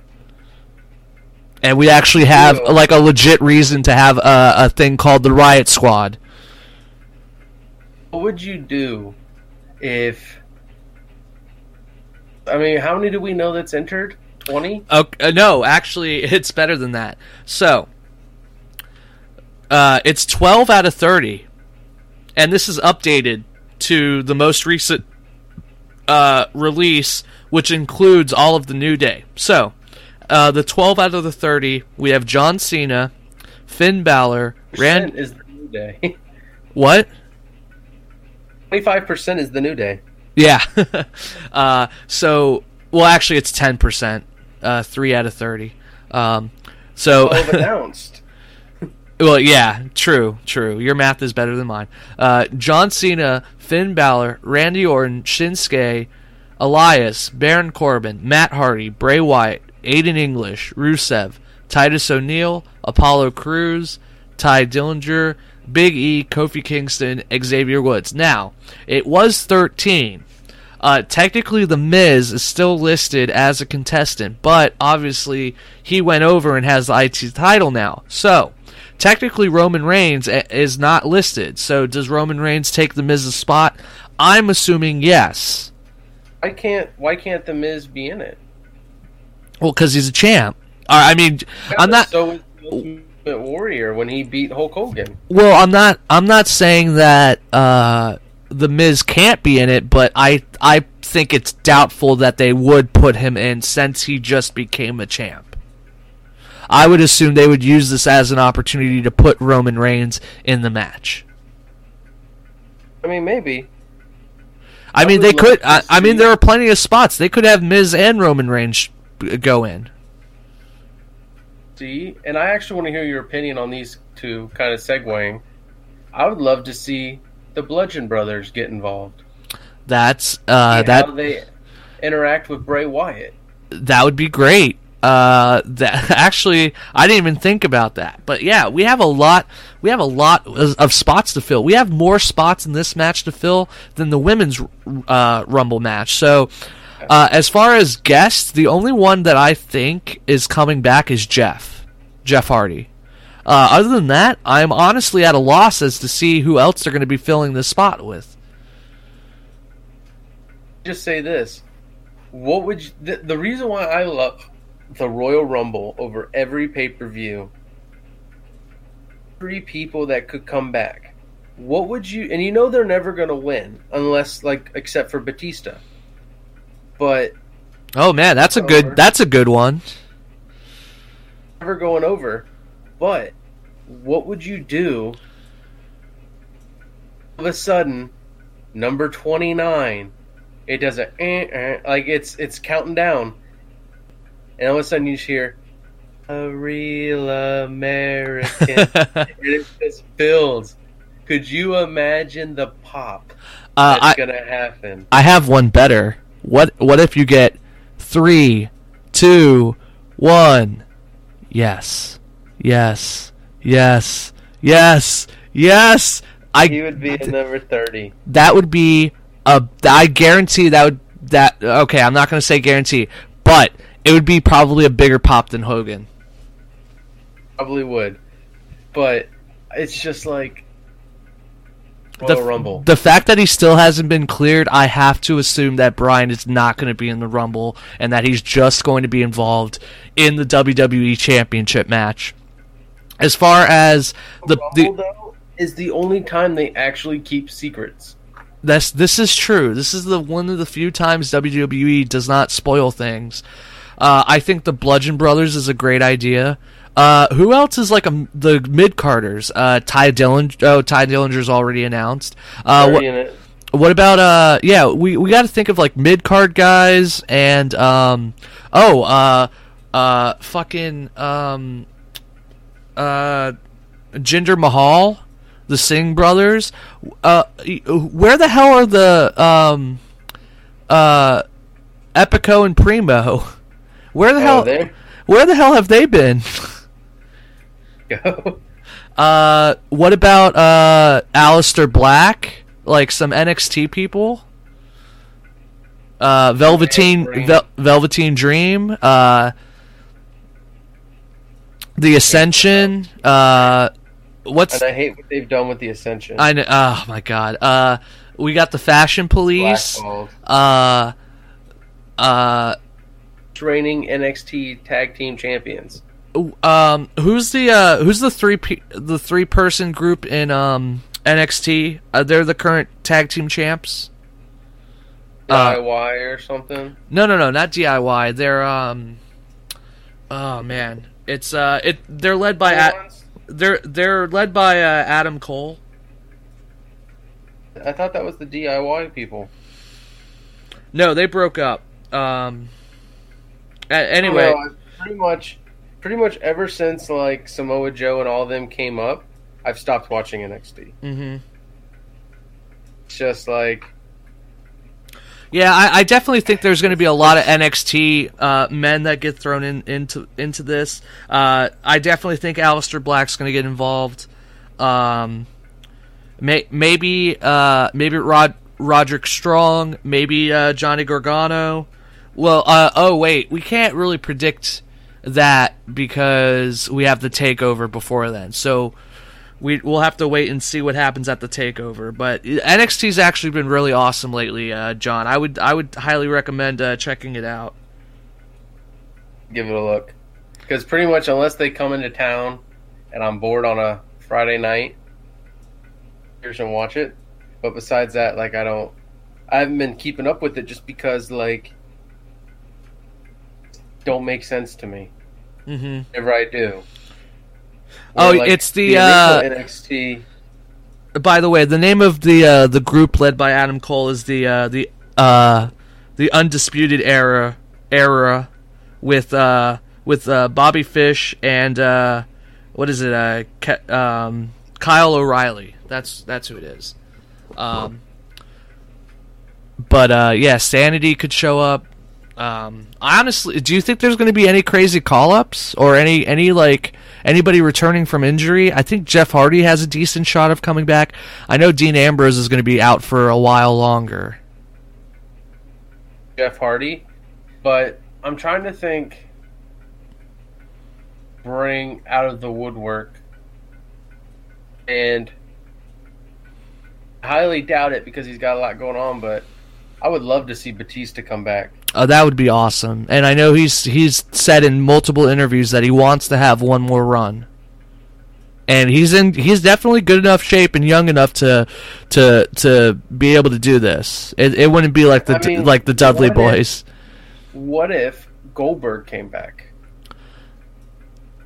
And we actually have Yeah. like a legit reason to have a, a thing called the Riot Squad. What would you do if? I mean, how many do we know that's entered? Twenty. Okay, uh, no, actually, it's better than that. So, uh, it's 12 out of 30, and this is updated to the most recent uh, release, which includes all of the New Day. So, uh, the 12 out of the 30, we have John Cena, Finn Balor, Rand. Is the new day. What? Twenty-five percent is the new day. Yeah. uh, so, well, actually, it's 10%, uh, 3 out of 30. Um, so. Twelve announced. Well, yeah, true, true. Your math is better than mine. Uh, John Cena, Finn Balor, Randy Orton, Shinsuke, Elias, Baron Corbin, Matt Hardy, Bray Wyatt, Aiden English, Rusev, Titus O'Neil, Apollo Crews, Tye Dillinger, Big E, Kofi Kingston, Xavier Woods. Now, it was 13. Uh, technically, The Miz is still listed as a contestant, but obviously he went over and has the IT title now. So, technically, Roman Reigns is not listed. So, does Roman Reigns take The Miz's spot? I'm assuming yes. I can't Why can't the Miz be in it? Well, because he's a champ. I mean, I'm not. So was the Ultimate Warrior when he beat Hulk Hogan. Well, I'm not. I'm not saying that uh, the Miz can't be in it, but I I think it's doubtful that they would put him in since he just became a champ. I would assume they would use this as an opportunity to put Roman Reigns in the match. I mean, maybe. I I mean, they could. I, I mean, there are plenty of spots they could have Miz and Roman Reigns go in. See, and I actually want to hear your opinion on these two. Kind of segueing. I would love to see the Bludgeon Brothers get involved. That's uh, that how they interact with Bray Wyatt. that would be great. Uh, that actually, I didn't even think about that. But yeah, we have a lot. We have a lot of spots to fill. We have more spots in this match to fill than the women's uh, Rumble match. So, uh, as far as guests, the only one that I think is coming back is Jeff, Jeff Hardy. Uh, other than that, I'm honestly at a loss as to see who else they're going to be filling this spot with. Just say this: What would you, the, the reason why I love the Royal Rumble over every pay per view? Three people that could come back. What would you? And you know they're never going to win unless, like, except for Batista. But Oh man, that's a Over. good. That's a good one. never going over. But what would you do? All of a sudden, number twenty nine, it does a eh, eh, like it's it's counting down, and all of a sudden you just hear a real American, and it just builds. Could you imagine the pop Uh, that's I, gonna happen? I have one better. What what if you get three, two, one? Yes, yes, yes, yes, yes. He I would be at number thirty. that would be a. I guarantee that would that. Okay, I'm not going to say guarantee, but it would be probably a bigger pop than Hogan. Probably would, but it's just like Royal The, Rumble. the fact that he still hasn't been cleared, I have to assume that Bryan is not going to be in the Rumble and that he's just going to be involved in the WWE Championship match. As far as the, Rumble, the though, is the only time they actually keep secrets. this this is true. This is the one of the few times WWE does not spoil things. Uh, I think the Bludgeon Brothers is a great idea. Uh, who else is like a, the mid carders? Uh, Tye Dillinger. Oh, Tye Dillinger's already announced. Uh, what, Already in it. What about uh yeah, we we got to think of like mid card guys and um oh uh uh fucking um uh Jinder Mahal, the Singh brothers. Uh where the hell are the um uh Epico and Primo? Where the Oh, hell there where the hell have they been? go. Uh, what about uh, Aleister Black? Like some NXT people? Uh, Velveteen Dream. Vel- Velveteen Dream. Uh, the Ascension. Uh, what's And I hate what they've done with the Ascension. I know? Oh my god. Uh, we got the Fashion Police. Blackballed. Uh, uh, Reigning NXT Tag Team Champions. um, who's the uh, who's the three pe- the three person group in um NXT? Uh, they're the current tag team champs. Uh, DIY or something. No, no, no, not DIY. They're um, oh man, it's uh, it they're led by A- they're they're led by uh, Adam Cole. I thought that was the DIY people. No, they broke up. Um, a- anyway, pretty much, pretty much ever since like Samoa Joe and all of them came up, I've stopped watching NXT. hmm It's just like Yeah, I, I definitely think there's going to be a lot of NXT uh, men that get thrown in into into this. Uh, I definitely think Aleister Black's going to get involved. Um, may, maybe uh, maybe Rod Roderick Strong, maybe uh, Johnny Gargano. Well, uh, oh wait, we can't really predict that because we have the takeover before then. So we we'll have to wait and see what happens at the takeover. But NXT's actually been really awesome lately, uh, John. I would I would highly recommend uh, checking it out. give it a look because pretty much unless they come into town and I'm bored on a Friday night, here's and watch it. But besides that, like I don't, I haven't been keeping up with it just because like don't make sense to me. hmm Whenever I do. Oh, like, it's the, original uh, NXT. By the way, the name of the uh, the group led by Adam Cole is the uh, the uh, the Undisputed Era era with uh, with uh, Bobby Fish and uh, what is it? Uh, Ke- um, Kyle O'Reilly. That's that's who it is. Um, but uh, yeah, Sanity could show up. Um, I honestly, do you think there's going to be any crazy call ups or any any like anybody returning from injury? I think Jeff Hardy has a decent shot of coming back. I know Dean Ambrose is going to be out for a while longer. Jeff Hardy, but I'm trying to think. Bring out of the woodwork, and I highly doubt it because he's got a lot going on. But I would love to see Batista come back. Uh, that would be awesome. And I know he's he's said in multiple interviews that he wants to have one more run. And he's in he's definitely good enough shape and young enough to to to be able to do this. It, it wouldn't be like the I mean, like the Dudley what if- boys. What if Goldberg came back?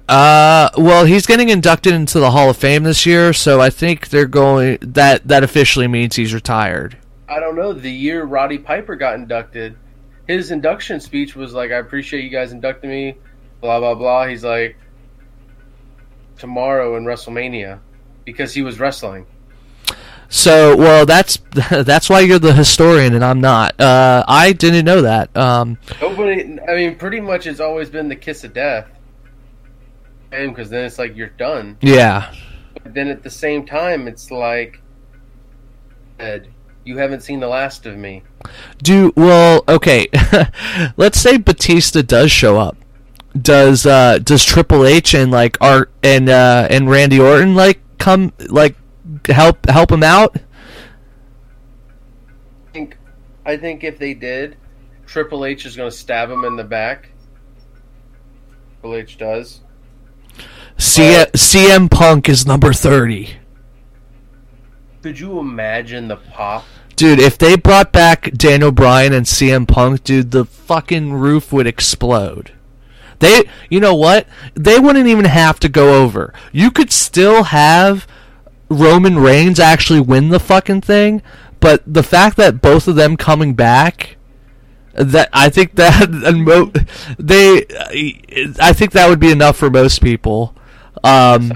Uh, well, he's getting inducted into the Hall of Fame this year, so I think they're going that that officially means he's retired. I don't know. The year Roddy Piper got inducted, his induction speech was like, "I appreciate you guys inducting me." Blah blah blah. He's like, tomorrow in WrestleMania, because he was wrestling. So, well, that's that's why you're the historian and I'm not. Uh, I didn't know that. Um, Nobody. I mean, pretty much, it's always been the kiss of death. And because then it's like you're done. yeah. But then at the same time, it's like, Ed, you haven't seen the last of me. Do well. Okay, let's say Batista does show up. Does uh does Triple H and like Art and uh and Randy Orton like come like help help him out? I think, I think if they did, Triple H is going to stab him in the back. Triple H does. C- CM Punk is number thirty. Could you imagine the pop? Dude, if they brought back Daniel Bryan and CM Punk, dude, the fucking roof would explode. They, you know what? They wouldn't even have to go over. You could still have Roman Reigns actually win the fucking thing, but the fact that both of them coming back, that I think that and mo- they, I think that would be enough for most people. Um.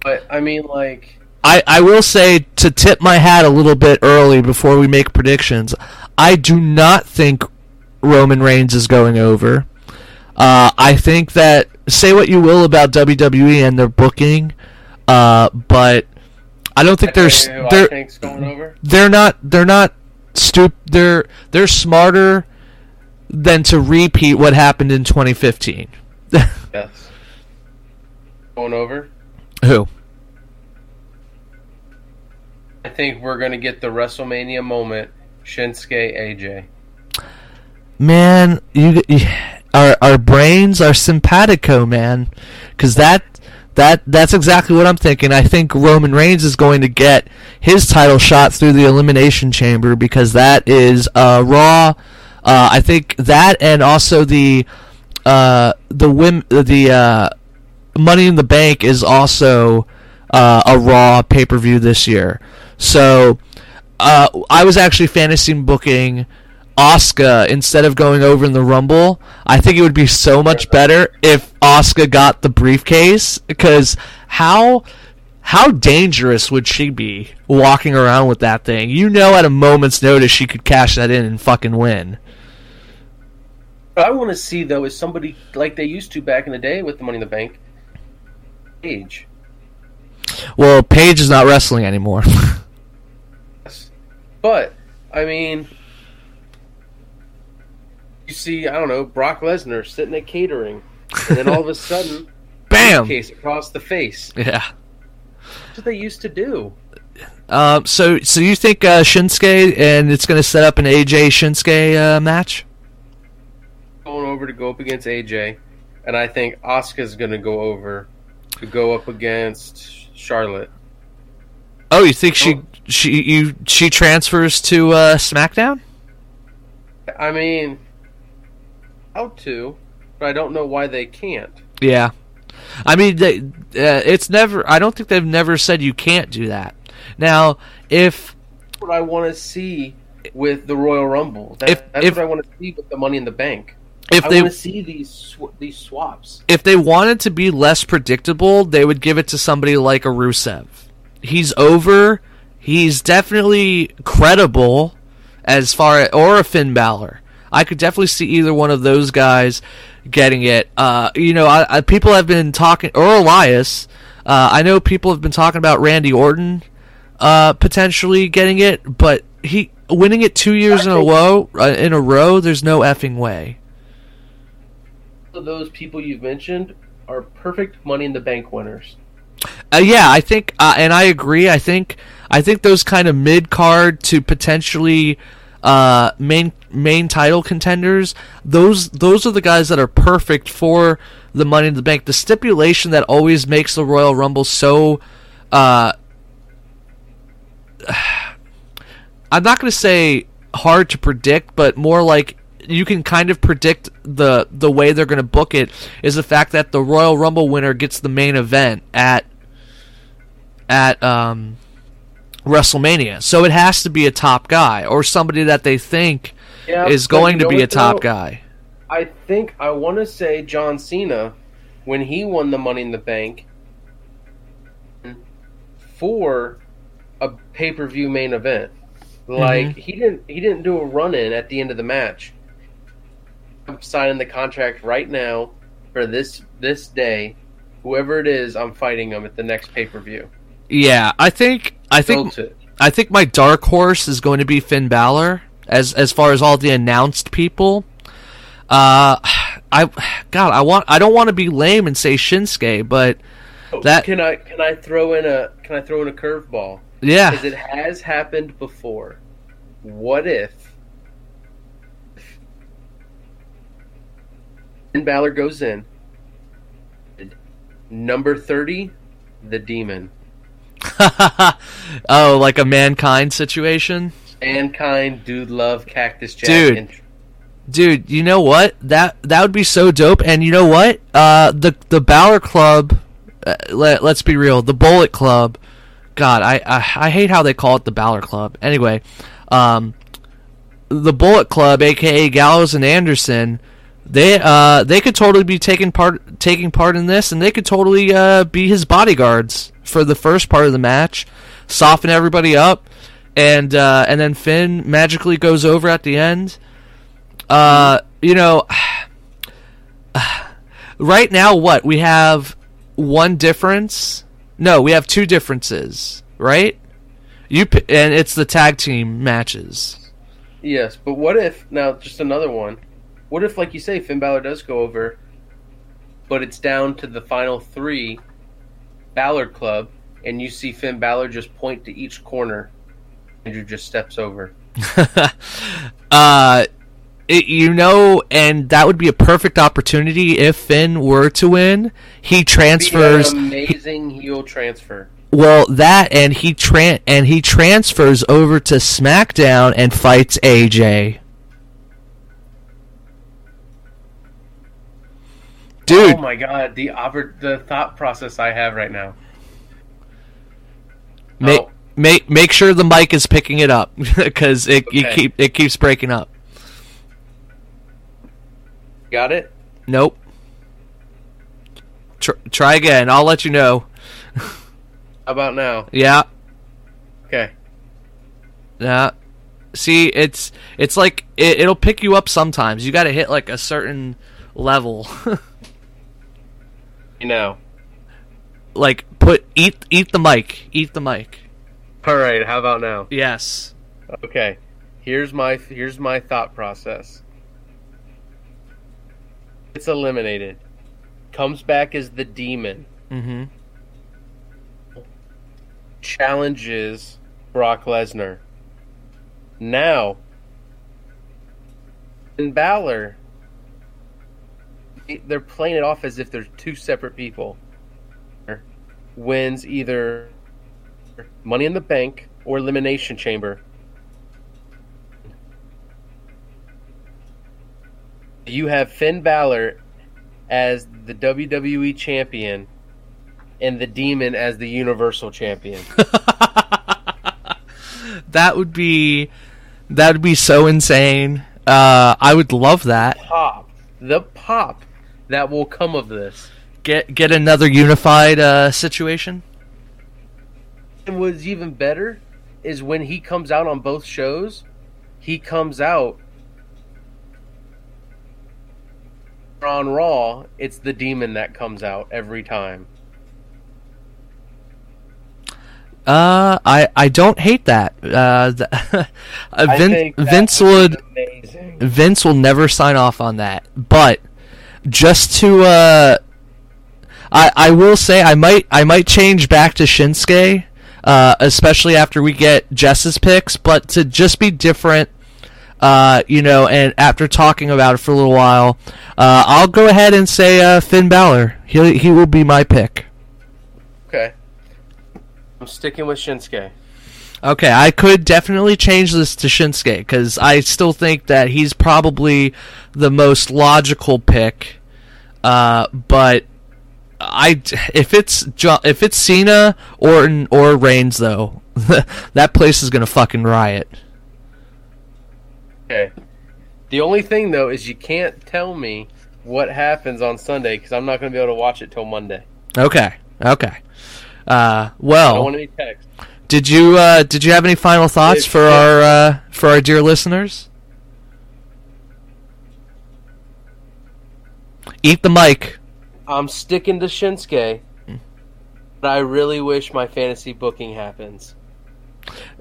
But I mean, like, I, I will say to tip my hat a little bit early before we make predictions. I do not think Roman Reigns is going over. Uh, I think that say what you will about WWE and their booking, uh, but I don't think they're s- they're going over. they're not they're not stup they're they're smarter than to repeat what happened in 2015. Yes. Going over. Who? Think we're going to get the WrestleMania moment. Shinsuke AJ. man, you, you our our brains are simpatico, man, because that that that's exactly what I'm thinking. I think Roman Reigns is going to get his title shot through the elimination chamber because that is uh, Raw. Uh, I think that and also the uh, the the uh, Money in the Bank is also uh, a Raw pay per view this year. So uh, I was actually fantasy booking Asuka instead of going over in the Rumble. I think it would be so much better if Asuka got the briefcase because how how dangerous would she be walking around with that thing? You know, at a moment's notice, she could cash that in and fucking win. What I want to see though is somebody like they used to back in the day with the Money in the Bank. Age. Well, Paige is not wrestling anymore. But I mean, you see, I don't know, Brock Lesnar sitting at catering, and then all of a sudden, Bam. case across the face. Yeah. That's what they used to do. Um, so, so you think uh, Shinsuke and it's going to set up an AJ Shinsuke uh, match? Going over to go up against AJ, and I think Asuka's going to go over to go up against Charlotte. Oh, you think she she you she transfers to uh, SmackDown? I mean, how to, but I don't know why they can't. Yeah. I mean, they, uh, it's never. I don't think they've never said you can't do that. Now, if what I want to see with the Royal Rumble. That, If- that's if- what I want to see with the Money in the Bank. if I they want to see these sw- these swaps. if they wanted to be less predictable, they would give it to somebody like a Rusev. He's over. He's definitely credible. as far as, or a Finn Balor. I could definitely see either one of those guys getting it. Uh, you know, I, I, people have been talking, or Elias. Uh, I know people have been talking about Randy Orton uh, potentially getting it, but he winning it two years in a row. Uh, in a row, there's no effing way. Those people you've mentioned are perfect Money in the Bank winners. Uh, yeah, I think, uh, and I agree. I think, I think those kind of mid card to potentially uh, main main title contenders. Those those are the guys that are perfect for the Money in the Bank. The stipulation that always makes the Royal Rumble so. Uh, I'm not going to say hard to predict, but more like you can kind of predict the the way they're going to book it is the fact that the Royal Rumble winner gets the main event at at um, WrestleMania. So it has to be a top guy or somebody that they think yeah, is going to be a top though, guy. I think I want to say John Cena when he won the Money in the Bank for a pay-per-view main event. Like mm-hmm. he didn't he didn't do a run in at the end of the match. I'm signing the contract right now for this this day. Whoever it is, I'm fighting them at the next pay per view. Yeah, I think I think I think my dark horse is going to be Finn Balor as as far as all the announced people. Uh, I God, I want I don't want to be lame and say Shinsuke, but oh, that can I can I throw in a can I throw in a curveball? Yeah. Because it has happened before. What if Finn Balor goes in, number 30, the demon. oh, like a mankind situation? Mankind, dude, love Cactus Jack. Dude. Dude, you know what? That that would be so dope. And you know what? Uh, the the Balor Club. Uh, let, let's be real. The Bullet Club God, I, I, I hate how they call it the Balor Club. Anyway, um, the Bullet Club, aka Gallows and Anderson, they uh they could totally be taking part taking part in this, and they could totally uh, be his bodyguards for the first part of the match, soften everybody up, and uh, and then Finn magically goes over at the end. Uh, you know, right now, what we have one difference no, we have two differences, right? You p- and it's the tag team matches. Yes, but what if now just another one? What if, like you say, Finn Balor does go over, but it's down to the final three, Balor Club, and you see Finn Balor just point to each corner, Andrew just steps over. uh, it, you know, and that would be a perfect opportunity if Finn were to win. He transfers. amazing he, heel transfer. Well, that and he tran and he transfers over to SmackDown and fights AJ. Dude, oh my god, the oppor- the thought process I have right now. Make oh. make make sure the mic is picking it up because it, okay. it keep it keeps breaking up. Got it? Nope. Tr- try again. I'll let you know. How about now? Yeah. Okay. Yeah. See, it's it's like it, it'll pick you up sometimes. You got to hit like a certain level. you know. Like put eat eat the mic. Eat the mic. All right, how about now? Yes. Okay. Here's my here's my thought process It's eliminated, comes back as the demon, mm-hmm. challenges Brock Lesnar. Now, in Balor, they're playing it off as if they're two separate people. Wins either Money in the Bank or Elimination Chamber. you have Finn Balor as the WWE champion and the Demon as the Universal champion. that would be that would be so insane. Uh, I would love that. Pop the pop that will come of this. Get get another unified uh, situation. And what's even better is when he comes out on both shows, he comes out on Raw, it's the demon that comes out every time. Uh, I I don't hate that. Uh, the, uh Vince would would. Vince will never sign off on that. But just to uh I I will say I might I might change back to Shinsuke, uh, especially after we get Jess's picks, but to just be different uh, you know, and after talking about it for a little while, uh, I'll go ahead and say uh, Finn Balor. He he will be my pick. Okay. I'm sticking with Shinsuke. Okay, I could definitely change this to Shinsuke because I still think that he's probably the most logical pick. Uh, but I if it's if it's Cena, Orton, or Reigns though, that place is gonna fucking riot. Okay. The only thing though is you can't tell me what happens on Sunday because I'm not going to be able to watch it till Monday. Okay, okay. Uh, well, I don't want any text. Did you uh, did you have any final thoughts for yeah. our uh, for our dear listeners? Eat the mic. I'm sticking to Shinsuke, but I really wish my fantasy booking happens.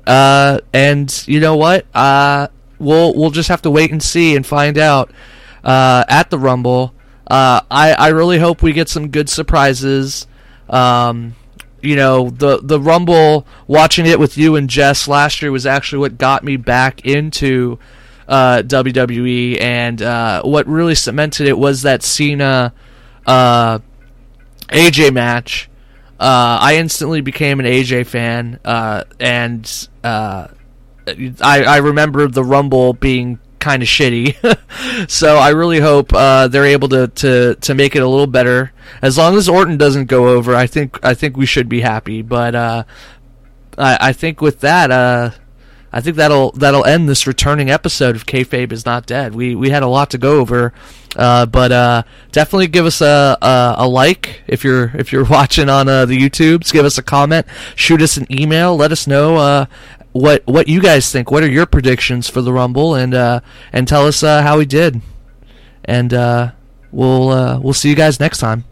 Uh, and you know what? Uh, we'll we'll just have to wait and see and find out uh, at the Rumble. Uh, I I really hope we get some good surprises. Um, you know, the the Rumble watching it with you and Jess last year was actually what got me back into uh, WWE, and uh, what really cemented it was that Cena uh, AJ match. Uh, I instantly became an AJ fan, uh, and uh, I, I remember the Rumble being kind of shitty. so I really hope uh, they're able to, to, to make it a little better. As long as Orton doesn't go over, I think I think we should be happy. But uh, I, I think with that, uh, I think that'll that'll end this returning episode of Kayfabe is not dead. We we had a lot to go over, uh, but uh, definitely give us a, a a like if you're if you're watching on uh, the YouTubes. Give us a comment, shoot us an email, let us know what what you guys think. What are your predictions for the Rumble, and uh, and tell us uh, how we did. And uh, we'll uh, we'll see you guys next time.